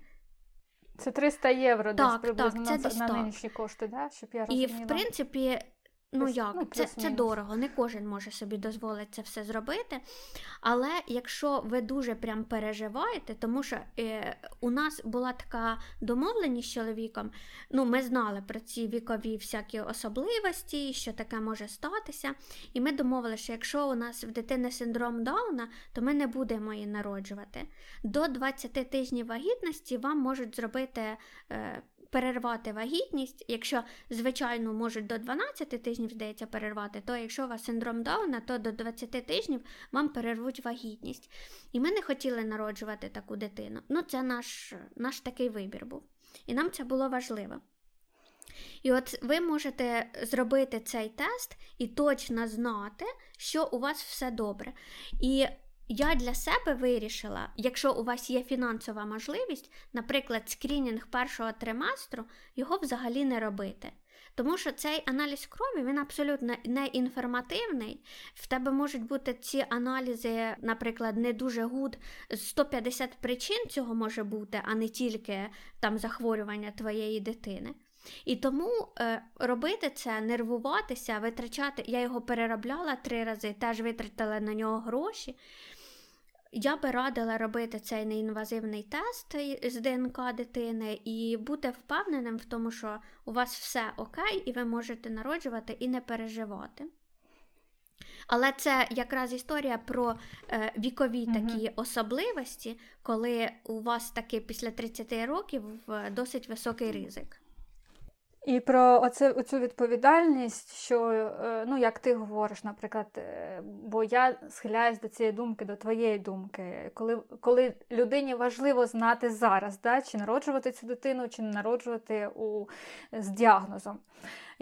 Це 300 євро так, десь приблизно так, це на, на нинішні кошти, да? щоб я розуміла. І в принципі Ну як, ну, це це дорого, не кожен може собі дозволити це все зробити. Але якщо ви дуже прям переживаєте, тому що е, у нас була така домовленість з чоловіком, ну ми знали про ці вікові всякі особливості, що таке може статися. І ми домовилися, що якщо у нас в дитини синдром Дауна, то ми не будемо її народжувати. До 20 тижнів вагітності вам можуть зробити. Е, перервати вагітність, якщо, звичайно, можуть до 12 тижнів, здається, перервати, то якщо у вас синдром Дауна, то до 20 тижнів вам перервуть вагітність. І ми не хотіли народжувати таку дитину. Ну, це наш, наш такий вибір був. І нам це було важливо. І от ви можете зробити цей тест і точно знати, що у вас все добре. І я для себе вирішила, якщо у вас є фінансова можливість, наприклад, скрінінг першого триместру, його взагалі не робити. Тому що цей аналіз крові він абсолютно не інформативний. В тебе можуть бути ці аналізи, наприклад, не дуже good. 150 причин цього може бути, а не тільки там захворювання твоєї дитини. І тому е, робити це, нервуватися, витрачати. Я його переробляла три рази, теж витратила на нього гроші. Я би радила робити цей неінвазивний тест з ДНК дитини і бути впевненим в тому, що у вас все окей, і ви можете народжувати і не переживати. Але це якраз історія про е, вікові такі особливості, коли у вас таки після 30 років досить високий ризик. І про оце, оцю відповідальність, що, е, ну, як ти говориш, наприклад, е, бо я схиляюсь до цієї думки, до твоєї думки, коли коли людині важливо знати зараз, да, чи народжувати цю дитину, чи не народжувати у, з діагнозом.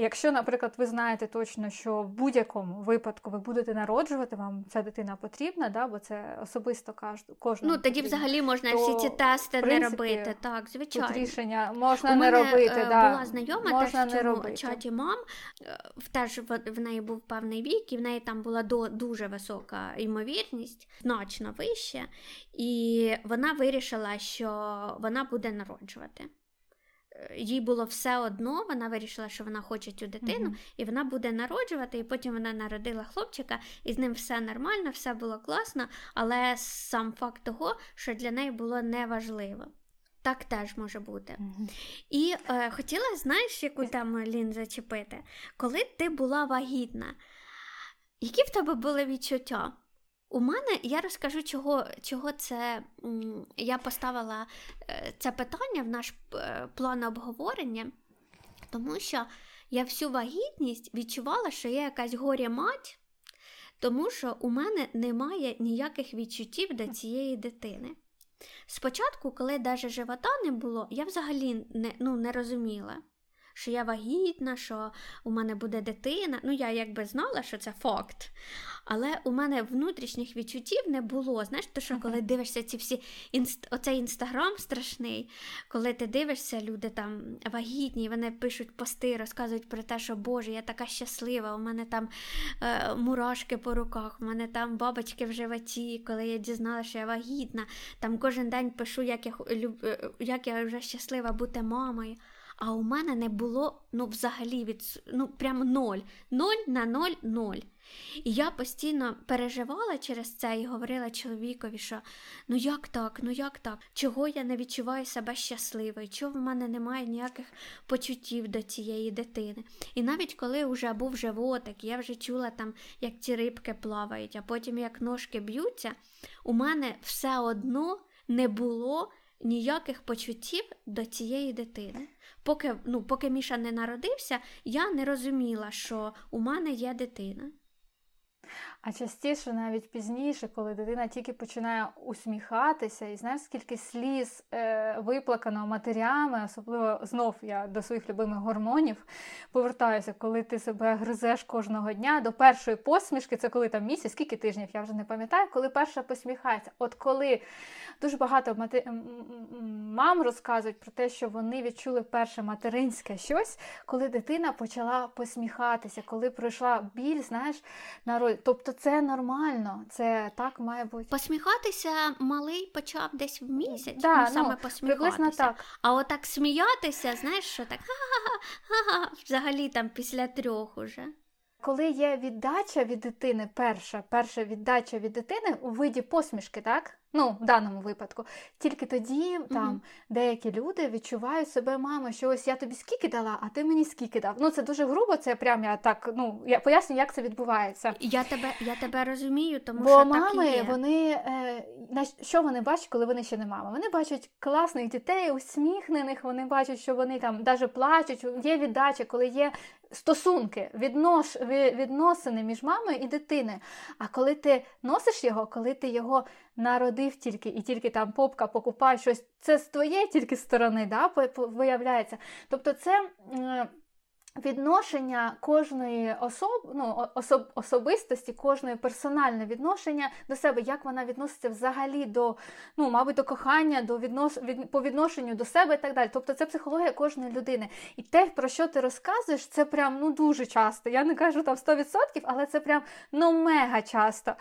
Якщо, наприклад, ви знаєте точно, що в будь-якому випадку ви будете народжувати, вам ця дитина потрібна, да, бо це особисто кожному. Ну тоді взагалі можна то, всі ці тести принципі, не робити. Так, звичайно. Тут рішення можна У не мене робити. Е, да. була знайома можна теж в цьому робити. чаті мам, е, теж в неї був певний вік, і в неї там була до, дуже висока ймовірність, значно вища, і вона вирішила, що вона буде народжувати їй було все одно, вона вирішила, що вона хоче цю дитину, mm-hmm. і вона буде народжувати. І потім вона народила хлопчика, і з ним все нормально, все було класно, але сам факт того, що для неї було неважливо. Так теж може бути. Mm-hmm. І е, хотіла, знаєш, яку там Лін зачепити, коли ти була вагітна, які в тебе були відчуття? У мене я розкажу, чого чого це я поставила е, це питання в наш е, план обговорення, тому що я всю вагітність відчувала, що я якась горя мать, тому що у мене немає ніяких відчуттів до цієї дитини. Спочатку, коли навіть живота не було, я взагалі не, ну, не розуміла що я вагітна, що у мене буде дитина. Ну, я якби знала, що це факт. Але у мене внутрішніх відчуттів не було. Знаєш, то що коли дивишся ці всі інст... оцей інстаграм страшний, коли ти дивишся, люди там вагітні, вони пишуть пости, розказують про те, що Боже, я така щаслива, у мене там е, мурашки по руках, у мене там бабочки в животі, коли я дізналася, що я вагітна. Там кожен день пишу, як я, е, як я вже щаслива бути мамою. А у мене не було ну, взагалі від ну, прямо ноль. Ноль на ноль ноль. І я постійно переживала через це і говорила чоловікові, що ну як так, ну як так? Чого я не відчуваю себе щасливою, чого в мене немає ніяких почуттів до цієї дитини. І навіть коли вже був животик, я вже чула там, як ці рибки плавають, а потім як ножки б'ються, у мене все одно не було ніяких почуттів до цієї дитини. Поки ну, поки Міша не народився, я не розуміла, що у мене є дитина. А частіше, навіть пізніше, коли дитина тільки починає усміхатися, і знаєш, скільки сліз е, виплакано матерями, особливо знов я до своїх любимих гормонів повертаюся, коли ти себе гризеш кожного дня до першої посмішки, це коли там місяць, скільки тижнів, я вже не пам'ятаю, коли перша посміхається. От коли дуже багато мати... мам розказують про те, що вони відчули перше материнське щось, коли дитина почала посміхатися, коли пройшла біль, знаєш, на Тобто це нормально, це так має бути. Посміхатися малий почав десь в місяць, да, ну, саме ну, посміхатися. так. А отак сміятися, знаєш, що так ха-ха-ха, взагалі там після трьох уже. Коли є віддача від дитини, перша перша віддача від дитини у виді посмішки, так? Ну, в даному випадку, тільки тоді там деякі люди відчувають себе, мама, що ось я тобі скільки дала, а ти мені скільки дав. Ну це дуже грубо, це прям я так. Ну я поясню, як це відбувається. Я тебе я тебе розумію, тому Бо що мами так і є. вони е, що вони бачать, коли вони ще не мама? Вони бачать класних дітей, усміхнених. Вони бачать, що вони там навіть плачуть. Є віддача, коли є стосунки, віднош, відносини між мамою і дитиною. А коли ти носиш його, коли ти його народив тільки і тільки там попка покупає щось, це з твоєї тільки сторони, да, виявляється. Тобто це відношення кожної особ, ну, особ, особистості, кожної персональне відношення до себе, як вона відноситься взагалі до, ну, мабуть, до кохання, до віднос, від, по відношенню до себе і так далі. Тобто це психологія кожної людини. І те, про що ти розказуєш, це прям ну, дуже часто. Я не кажу там 100%, але це прям ну, мега часто.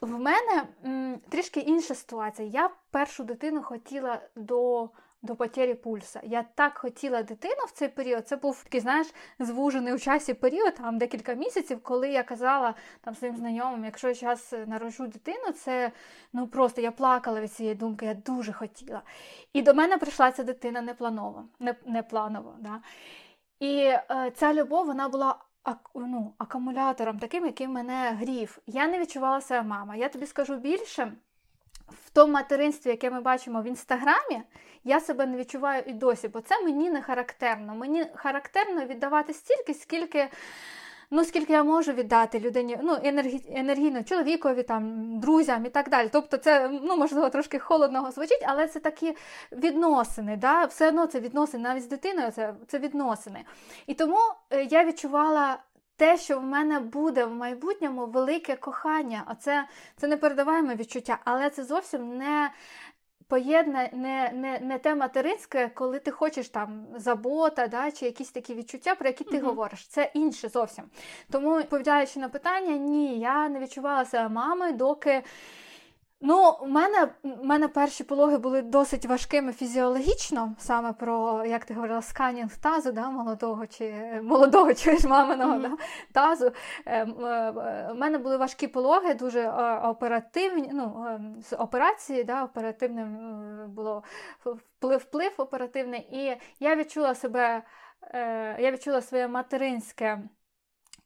В мене м, трішки інша ситуація. Я першу дитину хотіла до до потері пульса. Я так хотіла дитину в цей період. Це був такий, знаєш, звужений у часі період, там декілька місяців, коли я казала там своїм знайомим, якщо я зараз народжу дитину, це ну просто я плакала від цієї думки, я дуже хотіла. І до мене прийшла ця дитина непланово, не, не. Да? І е, ця любов вона була. ну, Акумулятором таким, який мене грів. Я не відчувала себе мама. Я тобі скажу більше, в тому материнстві, яке ми бачимо в інстаграмі, я себе не відчуваю і досі, бо це мені не характерно. Мені характерно віддавати стільки, скільки. Ну, скільки я можу віддати людині, ну, енергі, енергійно, чоловікові, там, друзям і так далі. Тобто, це, ну, можливо, трошки холодного звучить, але це такі відносини. да? Все одно це відносини, навіть з дитиною це це відносини. І тому е, я відчувала те, що в мене буде в майбутньому велике кохання. Оце це непередаваємо відчуття, але це зовсім не поєдна, не не, не те материнське, коли ти хочеш там забота, да, чи якісь такі відчуття, про які ти mm говориш. Це інше зовсім. Тому, відповідаючи на питання, ні, я не відчувала себе мамою, доки. Ну, у мене у мене перші пологи були досить важкими фізіологічно, саме про, як ти говорила, сканінг тазу, да, молодого чи молодого чи ж маминого mm-hmm. да, тазу. Е, е, у мене були важкі пологи, дуже е, оперативні. ну, з операції, да, оперативним було вплив вплив оперативний. І я відчула себе, я відчула своє материнське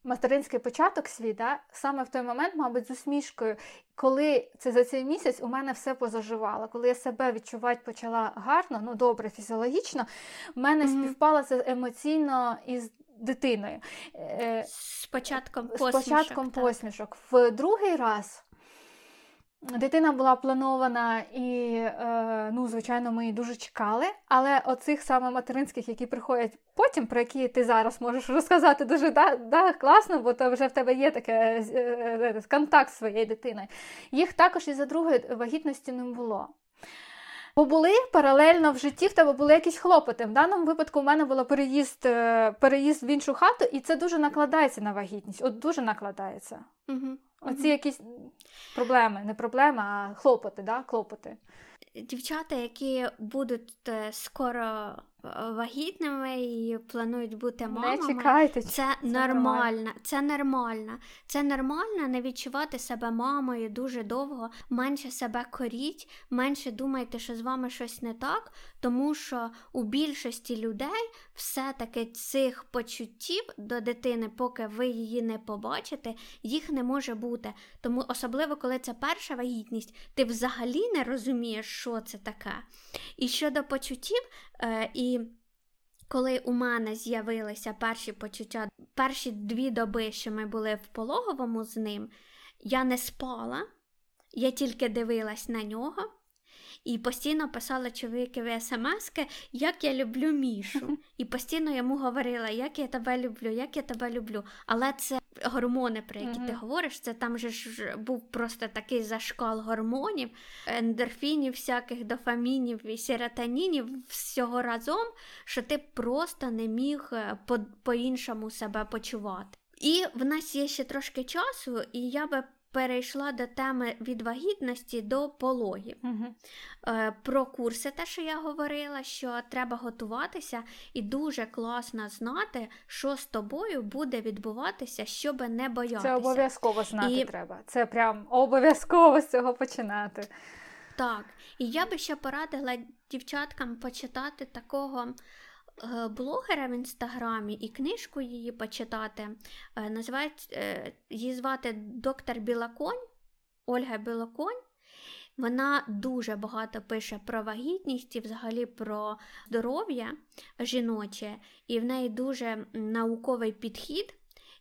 материнський початок свій, да, саме в той момент, мабуть, з усмішкою, коли це за цей місяць у мене все позаживало, коли я себе відчувати почала гарно, ну добре, фізіологічно, в мене mm-hmm. співпало це емоційно із дитиною. Е, з початком посмішок. З початком посмішок. В другий раз. Дитина була планована і, е, ну, звичайно, ми її дуже чекали. Але оцих саме материнських, які приходять потім, про які ти зараз можеш розказати дуже да, да, класно, бо то вже в тебе є таке е, е, контакт з своєю дитиною. Їх також і за другої вагітності не було. Бо були паралельно в житті в тебе були якісь хлопоти. В даному випадку в мене було переїзд переїзд в іншу хату, і це дуже накладається на вагітність. От дуже накладається. Угу. Оці якісь проблеми, не проблеми, а хлопоти, да? клопоти. Дівчата, які будуть е, скоро вагітними і планують бути мамами. Не чекайте. Це, це нормально. Це нормально. Це нормально не відчувати себе мамою дуже довго, менше себе коріть, менше думайте, що з вами щось не так, тому що у більшості людей все-таки цих почуттів до дитини, поки ви її не побачите, їх не може бути. Тому особливо, коли це перша вагітність, ти взагалі не розумієш, що це таке. І щодо почуттів, е, і коли у мене з'явилися перші почуття, перші дві доби, що ми були в пологовому з ним, я не спала, я тільки дивилась на нього. І постійно писала чоловікові смски, як я люблю Мішу. [laughs] І постійно йому говорила, як я тебе люблю, як я тебе люблю. Але це гормони, про які mm-hmm. ти говориш, це там же ж був просто такий зашкал гормонів, ендорфінів, всяких дофамінів і серотонінів всього разом, що ти просто не міг е, по-іншому себе почувати. І в нас є ще трошки часу, і я би перейшла до теми від вагітності до пологів. Угу. Про курси, те, що я говорила, що треба готуватися, і дуже класно знати, що з тобою буде відбуватися, щоб не боятися. Це обов'язково знати і... треба. Це прям обов'язково з цього починати. Так, і я би ще порадила дівчаткам почитати такого блогера в інстаграмі і книжку її почитати. Е, називають, е, її звати доктор Білаконь, Ольга Білоконь. Вона дуже багато пише про вагітність і взагалі про здоров'я жіноче, і в неї дуже науковий підхід.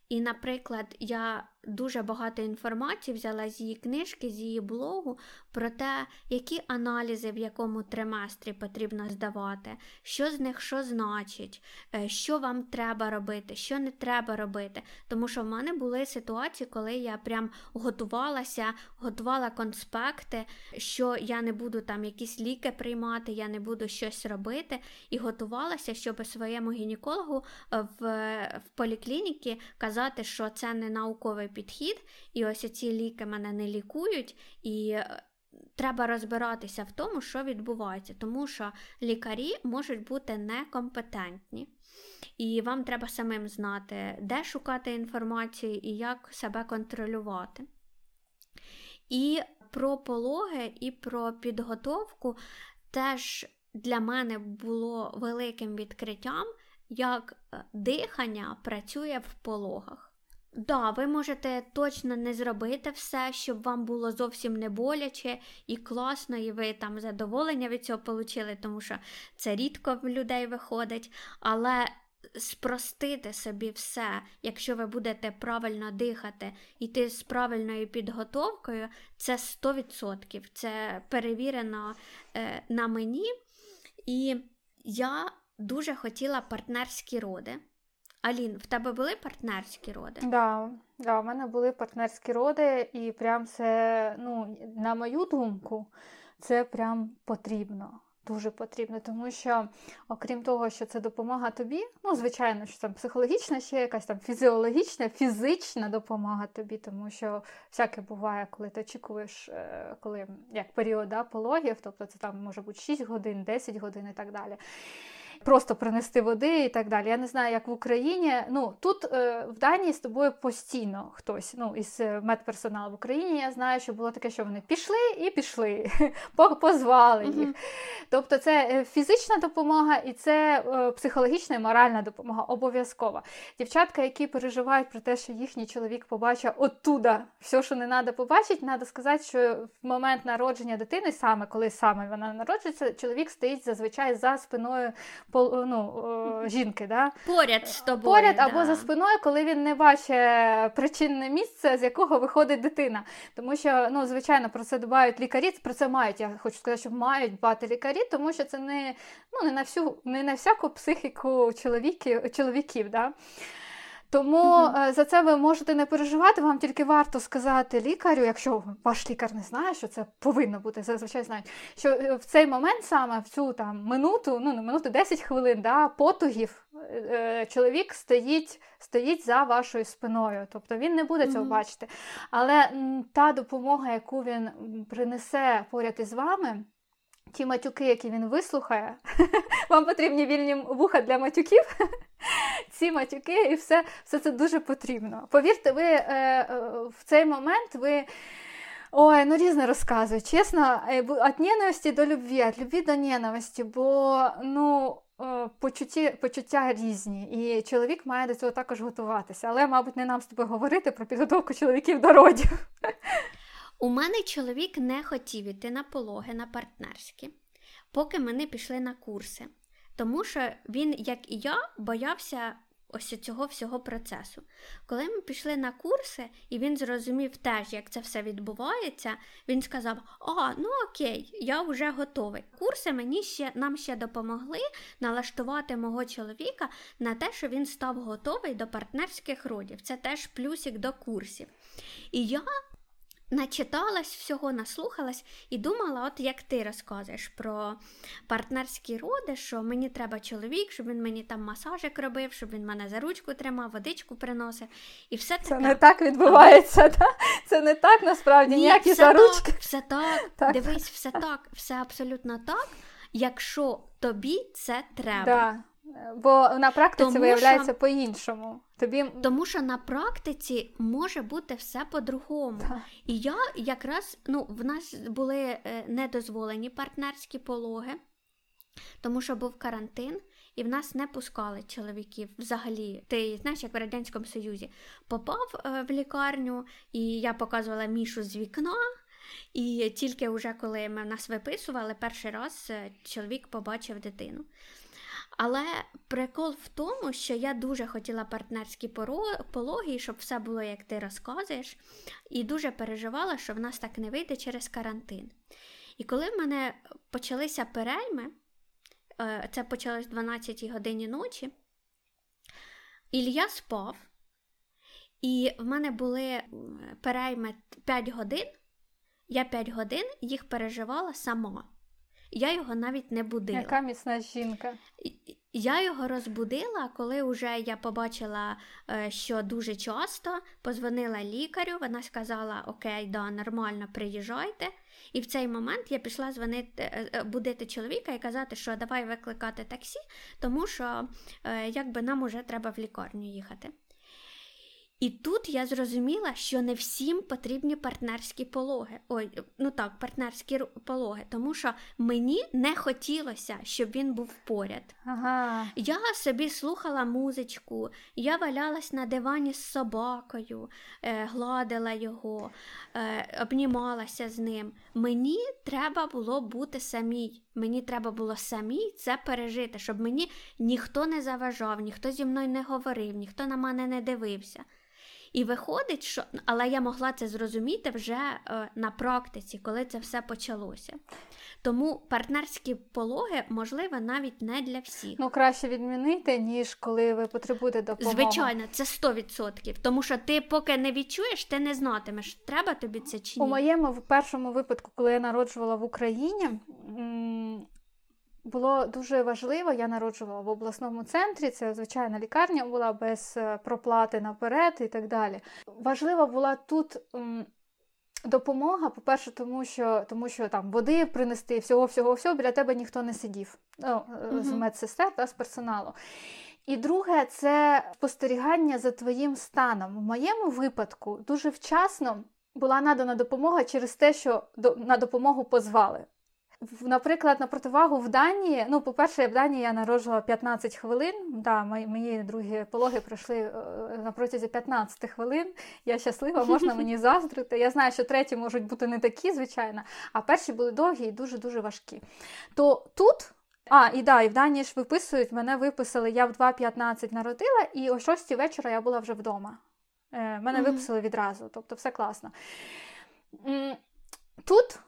І, наприклад, я дуже багато інформації взяла з її книжки, з її блогу про те, які аналізи в якому триместрі потрібно здавати, що з них що значить, е, що вам треба робити, що не треба робити. Тому що в мене були ситуації, коли я прям готувалася, готувала конспекти, що я не буду там якісь ліки приймати, я не буду щось робити, і готувалася, щоб своєму гінекологу е, в, в поліклініці казати, що це не науковий підхід, і ось ці ліки мене не лікують. і е, Треба розбиратися в тому, що відбувається, тому що лікарі можуть бути некомпетентні, і вам треба самим знати, де шукати інформацію і як себе контролювати. І про пологи, і про підготовку теж для мене було великим відкриттям, як е, дихання працює в пологах. Да, ви можете точно не зробити все, щоб вам було зовсім не боляче і класно, і ви там задоволення від цього отримали, тому що це рідко в людей виходить. Але спростити собі все, якщо ви будете правильно дихати, йти з правильною підготовкою, це 100%. Це перевірено е, на мені. І я дуже хотіла партнерські роди. Алін, в тебе були партнерські роди? Да, да, в мене були партнерські роди, і прям це, ну, на мою думку, це прям потрібно. Дуже потрібно, тому що, окрім того, що це допомога тобі, ну, звичайно, що там психологічна, ще якась там фізіологічна, фізична допомога тобі, тому що всяке буває, коли ти очікуєш, е, коли як період да, пологів, тобто це там може бути 6 годин, 10 годин і так далі просто принести води і так далі. Я не знаю, як в Україні. Ну тут е, в Данії з тобою постійно хтось. Ну із е, медперсоналу в Україні я знаю, що було таке, що вони пішли і пішли, [laughs] позвали їх. Тобто, це е, фізична допомога і це е, психологічна і моральна допомога. Обов'язкова. Дівчатка, які переживають про те, що їхній чоловік побачив оттуда все, що не треба побачити, треба сказати, що в момент народження дитини, саме коли саме вона народжується, чоловік стоїть зазвичай за спиною ну, жінки. Да? Поряд з тобою. Поряд або за спиною, коли він не бачить причинне місце, з якого виходить дитина. Тому що, ну, звичайно, про це дбають лікарі, про це мають. Я хочу сказати, що мають дбати лікарі, тому що це не ну, не на всю, не на всяку психіку чоловіків. чоловіків да? Тому uh за це ви можете не переживати, вам тільки варто сказати лікарю, якщо ваш лікар не знає, що це повинно бути, зазвичай знають, що е, в цей момент саме в цю там минуту, ну не минуту 10 хвилин, да, потугів е, чоловік стоїть стоїть за вашою спиною. Тобто він не буде цього uh бачити. Але та допомога, яку він принесе поряд із вами ті матюки, які він вислухає, [laughs] вам потрібні вільні вуха для матюків. [laughs] Ці матюки, і все все це дуже потрібно. Повірте, ви е, е, в цей момент ви. Ой, ну різне розказую. Чесно, від ненависті до любві, від любві до ненависті, бо ну, почуття, почуття різні, і чоловік має до цього також готуватися. Але, мабуть, не нам з тобою говорити про підготовку чоловіків до родів. [laughs] У мене чоловік не хотів іти на пологи на партнерські, поки ми не пішли на курси. Тому що він, як і я, боявся ось цього всього процесу. Коли ми пішли на курси, і він зрозумів теж, як це все відбувається, він сказав: А, ну окей, я вже готовий. Курси мені ще нам ще допомогли налаштувати мого чоловіка на те, що він став готовий до партнерських родів. Це теж плюсик до курсів. І я Начиталась всього, наслухалась і думала, от як ти розказуєш про партнерські роди, що мені треба чоловік, щоб він мені там масажик робив, щоб він мене за ручку тримав, водичку приносив. І все Це не так відбувається, а... да? це не так насправді, Ні, ніякі все ручки. Так, все так, [laughs] так, дивись, все так, все абсолютно так, якщо тобі це треба. Да. Бо на практиці тому, виявляється що, по-іншому. Тобі... Тому що на практиці може бути все по-другому. Так. І я якраз ну, в нас були е, недозволені партнерські пологи, тому що був карантин, і в нас не пускали чоловіків взагалі. Ти знаєш, як в Радянському Союзі попав е, в лікарню, і я показувала мішу з вікна. І тільки вже коли ми нас виписували, перший раз е, чоловік побачив дитину. Але прикол в тому, що я дуже хотіла партнерські пологи, щоб все було, як ти розказуєш, і дуже переживала, що в нас так не вийде через карантин. І коли в мене почалися перейми, е, це почалось в 12 годині ночі, Ілля спав, і в мене були перейми 5 годин, я 5 годин їх переживала сама. Я його навіть не будила. Яка міцна жінка. Я його розбудила, коли вже я побачила, е, що дуже часто позвонила лікарю. Вона сказала: Окей, да, нормально, приїжджайте. І в цей момент я пішла дзвонити, е, е, будити чоловіка і казати, що давай викликати таксі, тому що якби нам уже треба в лікарню їхати. І тут я зрозуміла, що не всім потрібні партнерські пологи. Ой, ну так, партнерські пологи, тому що мені не хотілося, щоб він був поряд. Ага. Я собі слухала музичку, я валялась на дивані з собакою, е, гладила його, е, обнімалася з ним. Мені треба було бути самій. Мені треба було самій це пережити, щоб мені ніхто не заважав, ніхто зі мною не говорив, ніхто на мене не дивився. І виходить, що але я могла це зрозуміти вже е, на практиці, коли це все почалося. Тому партнерські пологи можливо навіть не для всіх. Ну краще відмінити, ніж коли ви потребуєте допомоги. Звичайно, це 100%. Тому що ти поки не відчуєш, ти не знатимеш, треба тобі це чи ні. У моєму першому випадку, коли я народжувала в Україні було дуже важливо, я народжувала в обласному центрі, це звичайна лікарня була без е, проплати наперед і так далі. Важлива була тут. Допомога, по-перше, тому що тому що там води принести, всього, всього, всього біля тебе ніхто не сидів ну, uh з медсестер та з персоналу. І друге, це спостерігання за твоїм станом. В моєму випадку дуже вчасно була надана допомога через те, що на допомогу позвали. Наприклад, на противагу в Данії, ну, по-перше, в Данії я народжувала 15 хвилин. Да, Мої другі пологи пройшли е, на протязі 15 хвилин. Я щаслива, можна мені [laughs] заздрити. Я знаю, що треті можуть бути не такі, звичайно, а перші були довгі і дуже-дуже важкі. То тут. А, і да, і в Данії ж виписують, мене виписали, я в 2.15 народила, і о 6 вечора я була вже вдома. Е, Мене mm-hmm. виписали відразу, тобто все класно. Тут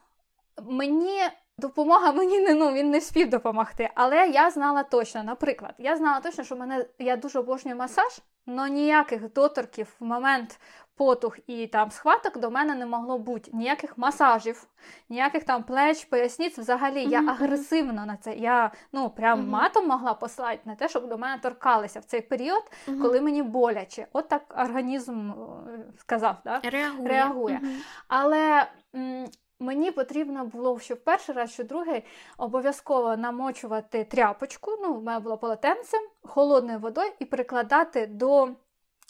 мені Допомога мені не ну він не спів допомогти, але я знала точно, наприклад, я знала точно, що мене я дуже обожнюю масаж, але ніяких доторків в момент потух і там схваток до мене не могло бути. Ніяких масажів, ніяких там плеч, поясниць. Взагалі mm-hmm. я агресивно на це. Я ну прям mm-hmm. матом могла послати на те, щоб до мене торкалися в цей період, mm-hmm. коли мені боляче. От так організм е, сказав, да? реагує. реагує. Але. М- Мені потрібно було, що в перший раз, що другий, обов'язково намочувати тряпочку, ну, в мене було полотенцем, холодною водою і прикладати до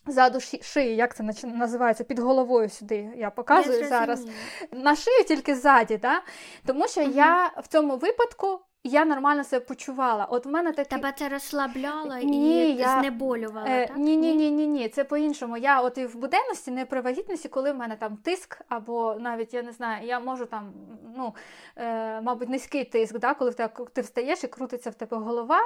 заду шиї, як це називається, під головою сюди. Я показую я зараз. На шию тільки ззаді, да? тому що угу. я в цьому випадку я нормально себе почувала. От в мене таке... Тебе це розслабляло ні, і я... знеболювало, е, так? Ні, ні, ні, ні, ні. Це по-іншому. Я от і в буденності, не при вагітності, коли в мене там тиск, або навіть я не знаю, я можу там, ну, е, мабуть, низький тиск, да, коли в тебе, ти встаєш і крутиться в тебе голова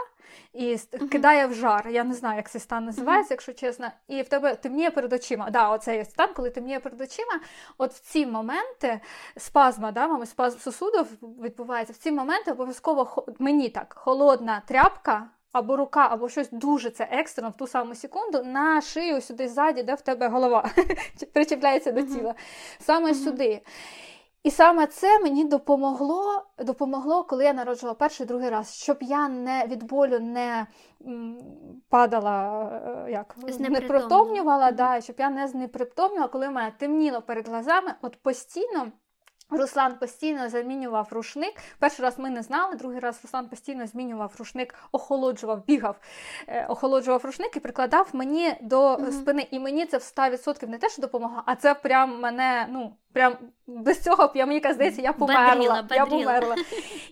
і uh-huh. кидає в жар. Я не знаю, як цей стан називається, uh-huh. якщо чесно. І в тебе темніє перед очима. Да, оцей стан, коли темніє перед очима, от в ці моменти спазма, да, мами, спазм сосудів відбувається, в ці моменти обов'язково мені так холодна тряпка. Або рука, або щось дуже це екстрено в ту саму секунду на шию сюди ззаді, де в тебе голова [laughs] причіпляється до тіла. Саме сюди. І саме це мені допомогло, допомогло, коли я народжувала перший другий раз, щоб я не від болю не падала, е, як не притомнювала, да, щоб я не знепритомнювала, коли в мене темніло перед глазами, от постійно. Руслан постійно замінював рушник. Перший раз ми не знали, другий раз Руслан постійно змінював рушник, охолоджував, бігав, е, охолоджував рушник і прикладав мені до mm-hmm. спини. І мені це в 100% не те, що допомагало, а це прям мене, ну. Прям без цього б я мені здається, я померла. Бадріла, бадріла. Я померла.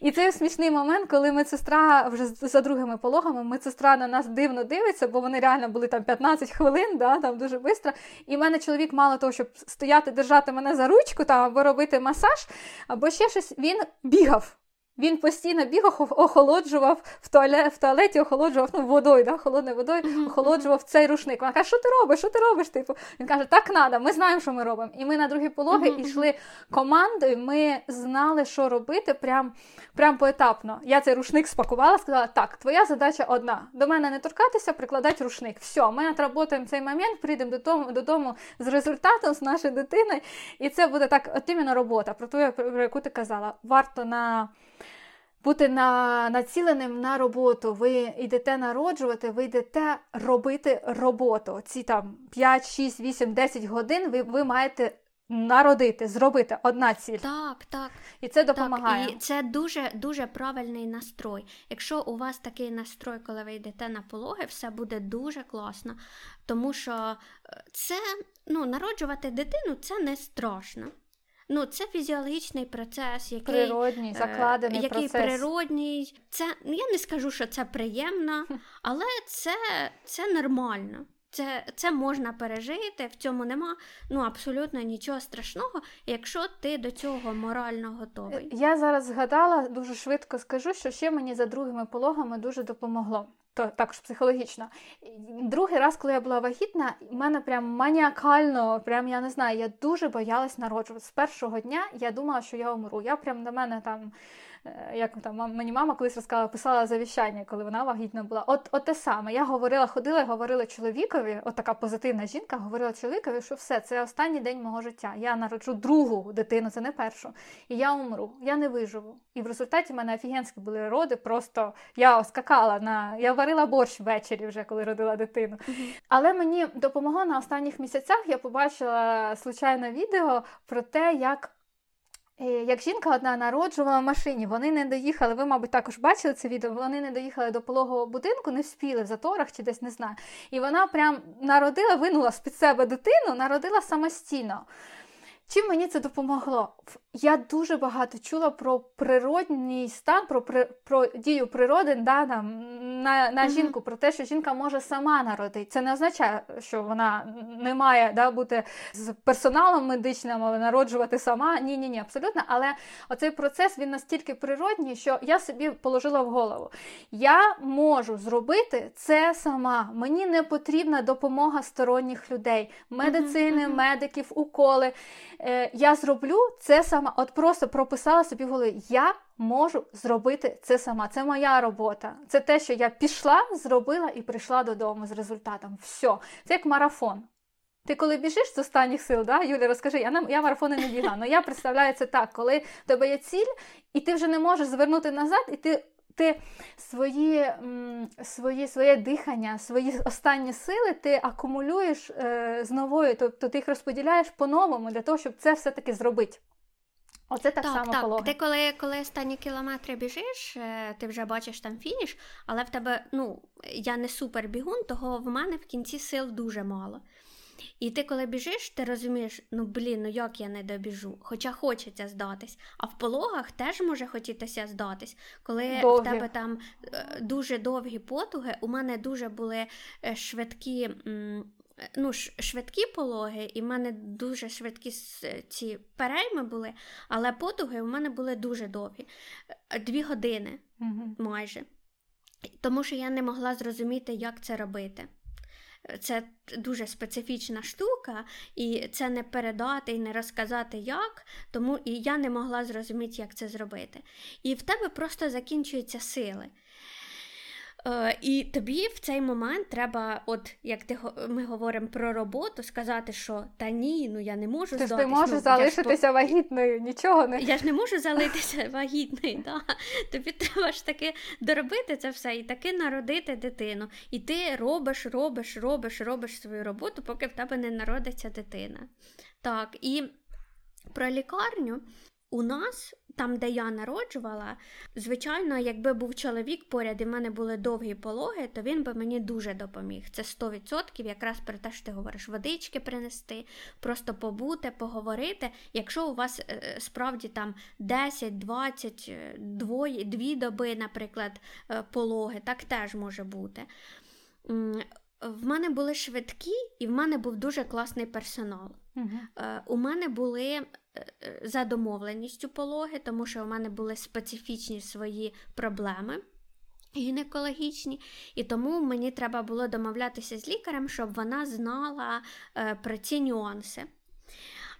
І це смішний момент, коли медсестра вже за другими пологами, медсестра на нас дивно дивиться, бо вони реально були там 15 хвилин, да, там дуже швидко. І в мене чоловік, мало того, щоб стояти, держати мене за ручку там, або робити масаж, або ще щось, він бігав. Він постійно бігав, охолоджував в туалет, в туалеті, охолоджував ну, водою, да, холодною водою, охолоджував цей рушник. Вона каже, що ти робиш? Що ти робиш? Типу, Він каже, так треба, ми знаємо, що ми робимо. І ми на другі пологи йшли командою, ми знали, що робити прям, прям поетапно. Я цей рушник спакувала, сказала, так, твоя задача одна. До мене не торкатися, прикладати рушник. Все, ми отработаємо цей момент, прийдемо додому, додому з результатом, з нашою дитиною. І це буде так, от іменно робота, про ту, про яку ти казала. Варто на бути на, націленим на роботу. Ви йдете народжувати, ви йдете робити роботу. Ці там 5, 6, 8, 10 годин ви, ви маєте. Народити, зробити одна ціль. Так, так. І це допомагає. Так, І це дуже дуже правильний настрой. Якщо у вас такий настрой, коли ви йдете на пологи, все буде дуже класно. Тому що е, це ну, народжувати дитину це не страшно. Ну, це фізіологічний процес, який природній, е, закладений який процес. природній. Це ну, я не скажу, що це приємно, але це, це нормально. Це це можна пережити, в цьому нема ну абсолютно нічого страшного, якщо ти до цього морально готовий. Я зараз згадала дуже швидко скажу, що ще мені за другими пологами дуже допомогло то також психологічно. Другий раз, коли я була вагітна, в мене прям маніакально, прям я не знаю, я дуже боялась народжувати. З першого дня я думала, що я умру. Я прям на мене там як там мені мама колись розказала, писала завіщання, коли вона вагітна була. От от те саме. Я говорила, ходила і говорила чоловікові, от така позитивна жінка, говорила чоловікові, що все, це останній день мого життя. Я народжу другу дитину, це не першу. І я умру, я не виживу. І в результаті в мене офігенські були роди. Просто я скакала на я варила борщ ввечері, вже коли родила дитину. Але мені допомогло на останніх місяцях. Я побачила случайне відео про те, як. Е, як жінка одна народжувала в машині, вони не доїхали, ви, мабуть, також бачили це відео, вони не доїхали до пологового будинку, не вспіли в заторах чи десь не знаю. І вона прям народила, винула з під себе дитину, народила самостійно. Чим мені це допомогло? Я дуже багато чула про природній стан, про про дію природи да, там, на на uh-huh. жінку, про те, що жінка може сама народити. Це не означає, що вона не має да, бути з персоналом медичним, але народжувати сама. Ні, ні, ні, абсолютно. Але оцей процес він настільки природній, що я собі положила в голову. Я можу зробити це сама. Мені не потрібна допомога сторонніх людей, медицини, uh-huh. медиків, уколи. Е, Я зроблю це сама от просто прописала собі в голові, я можу зробити це сама. Це моя робота. Це те, що я пішла, зробила і прийшла додому з результатом. Все. Це як марафон. Ти коли біжиш з останніх сил, да, Юля, розкажи, я не, я марафони не бігла. але я представляю це так, коли в тебе є ціль, і ти вже не можеш звернути назад, і ти ти свої, свої, своє дихання, свої останні сили ти акумулюєш е, з новою, тобто ти їх розподіляєш по-новому для того, щоб це все-таки зробити. Оце так, так само так. пологи. Ти коли коли останні кілометри біжиш, е, ти вже бачиш там фініш, але в тебе, ну, я не супер бігун, того в мене в кінці сил дуже мало. І ти, коли біжиш, ти розумієш, ну блін, ну як я не добіжу, хоча хочеться здатись. А в пологах теж може хотітися здатись. Коли довгі. в тебе там е, дуже довгі потуги, у мене дуже були е, швидкі. Ну, швидкі пологи, і в мене дуже швидкі ці перейми були, але потуги у мене були дуже довгі е, дві години угу. майже. Тому що я не могла зрозуміти, як це робити. Це дуже специфічна штука, і це не передати і не розказати як, тому і я не могла зрозуміти, як це зробити. І в тебе просто закінчуються сили. Е, І тобі в цей момент треба, от як ти ми говоримо про роботу, сказати, що та ні, ну я не можу Ти ж ти можеш ну, залишитися ж... вагітною, нічого не я ж не можу залишитися [laughs] вагітною. Да? Тобі треба ж таки доробити це все і таки народити дитину. І ти робиш, робиш, робиш, робиш свою роботу, поки в тебе не народиться дитина. Так, і про лікарню у нас там, де я народжувала, звичайно, якби був чоловік поряд і в мене були довгі пологи, то він би мені дуже допоміг. Це 100% якраз про те, що ти говориш, водички принести, просто побути, поговорити. Якщо у вас е, справді там 10, 20, 2, 2 доби, наприклад, е, пологи, так теж може бути. В мене були швидкі, і в мене був дуже класний персонал. Угу. У мене були е, за домовленістю пологи, тому що у мене були специфічні свої проблеми. Гінекологічні, і тому мені треба було домовлятися з лікарем, щоб вона знала е, про ці нюанси.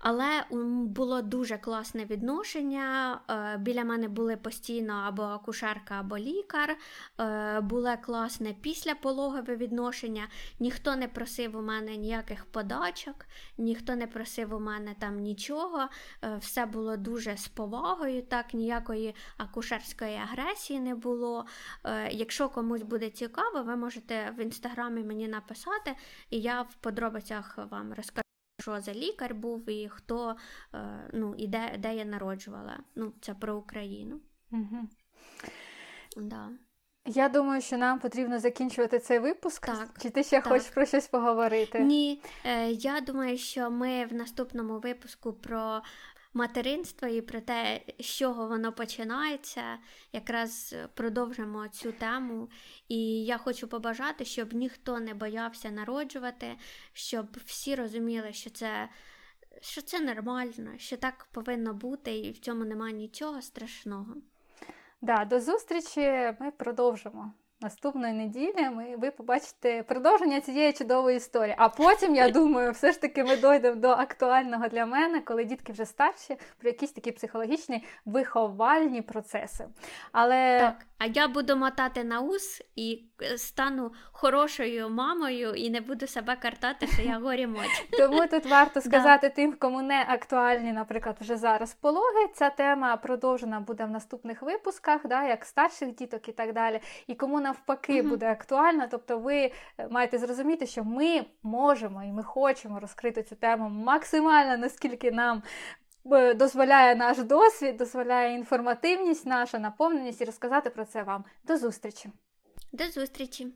Але було дуже класне відношення. Е, біля мене були постійно або акушерка, або лікар. Е, було класне післяпологове відношення. Ніхто не просив у мене ніяких подачок, ніхто не просив у мене там нічого. Е, все було дуже з повагою, так, ніякої акушерської агресії не було. Якщо комусь буде цікаво, ви можете в інстаграмі мені написати, і я в подробицях вам розкажу що за лікар був і хто е, ну, і де, де я народжувала. Ну, Це про Україну. Угу. Да. Я думаю, що нам потрібно закінчувати цей випуск. Так, Чи ти ще так. хочеш про щось поговорити? Ні, е, я думаю, що ми в наступному випуску про материнство і про те, з чого воно починається, якраз продовжимо цю тему. І я хочу побажати, щоб ніхто не боявся народжувати, щоб всі розуміли, що це. Що це нормально, що так повинно бути, і в цьому немає нічого страшного. Да, До зустрічі ми продовжимо. Наступної неділі ми, ви побачите продовження цієї чудової історії. А потім, я думаю, все ж таки ми дойдемо до актуального для мене, коли дітки вже старші, про якісь такі психологічні виховальні процеси. Але так, а я буду мотати на ус і стану хорошою мамою і не буду себе картати, що я горі. [laughs] Тому тут варто сказати тим, кому не актуальні, наприклад, вже зараз пологи. Ця тема продовжена буде в наступних випусках, да, як старших діток і так далі. І кому навпаки буде актуальна, тобто ви е, маєте зрозуміти, що ми можемо і ми хочемо розкрити цю тему максимально, наскільки нам дозволяє наш досвід, дозволяє інформативність, наша наповненість і розказати про це вам. До зустрічі! До зустрічі!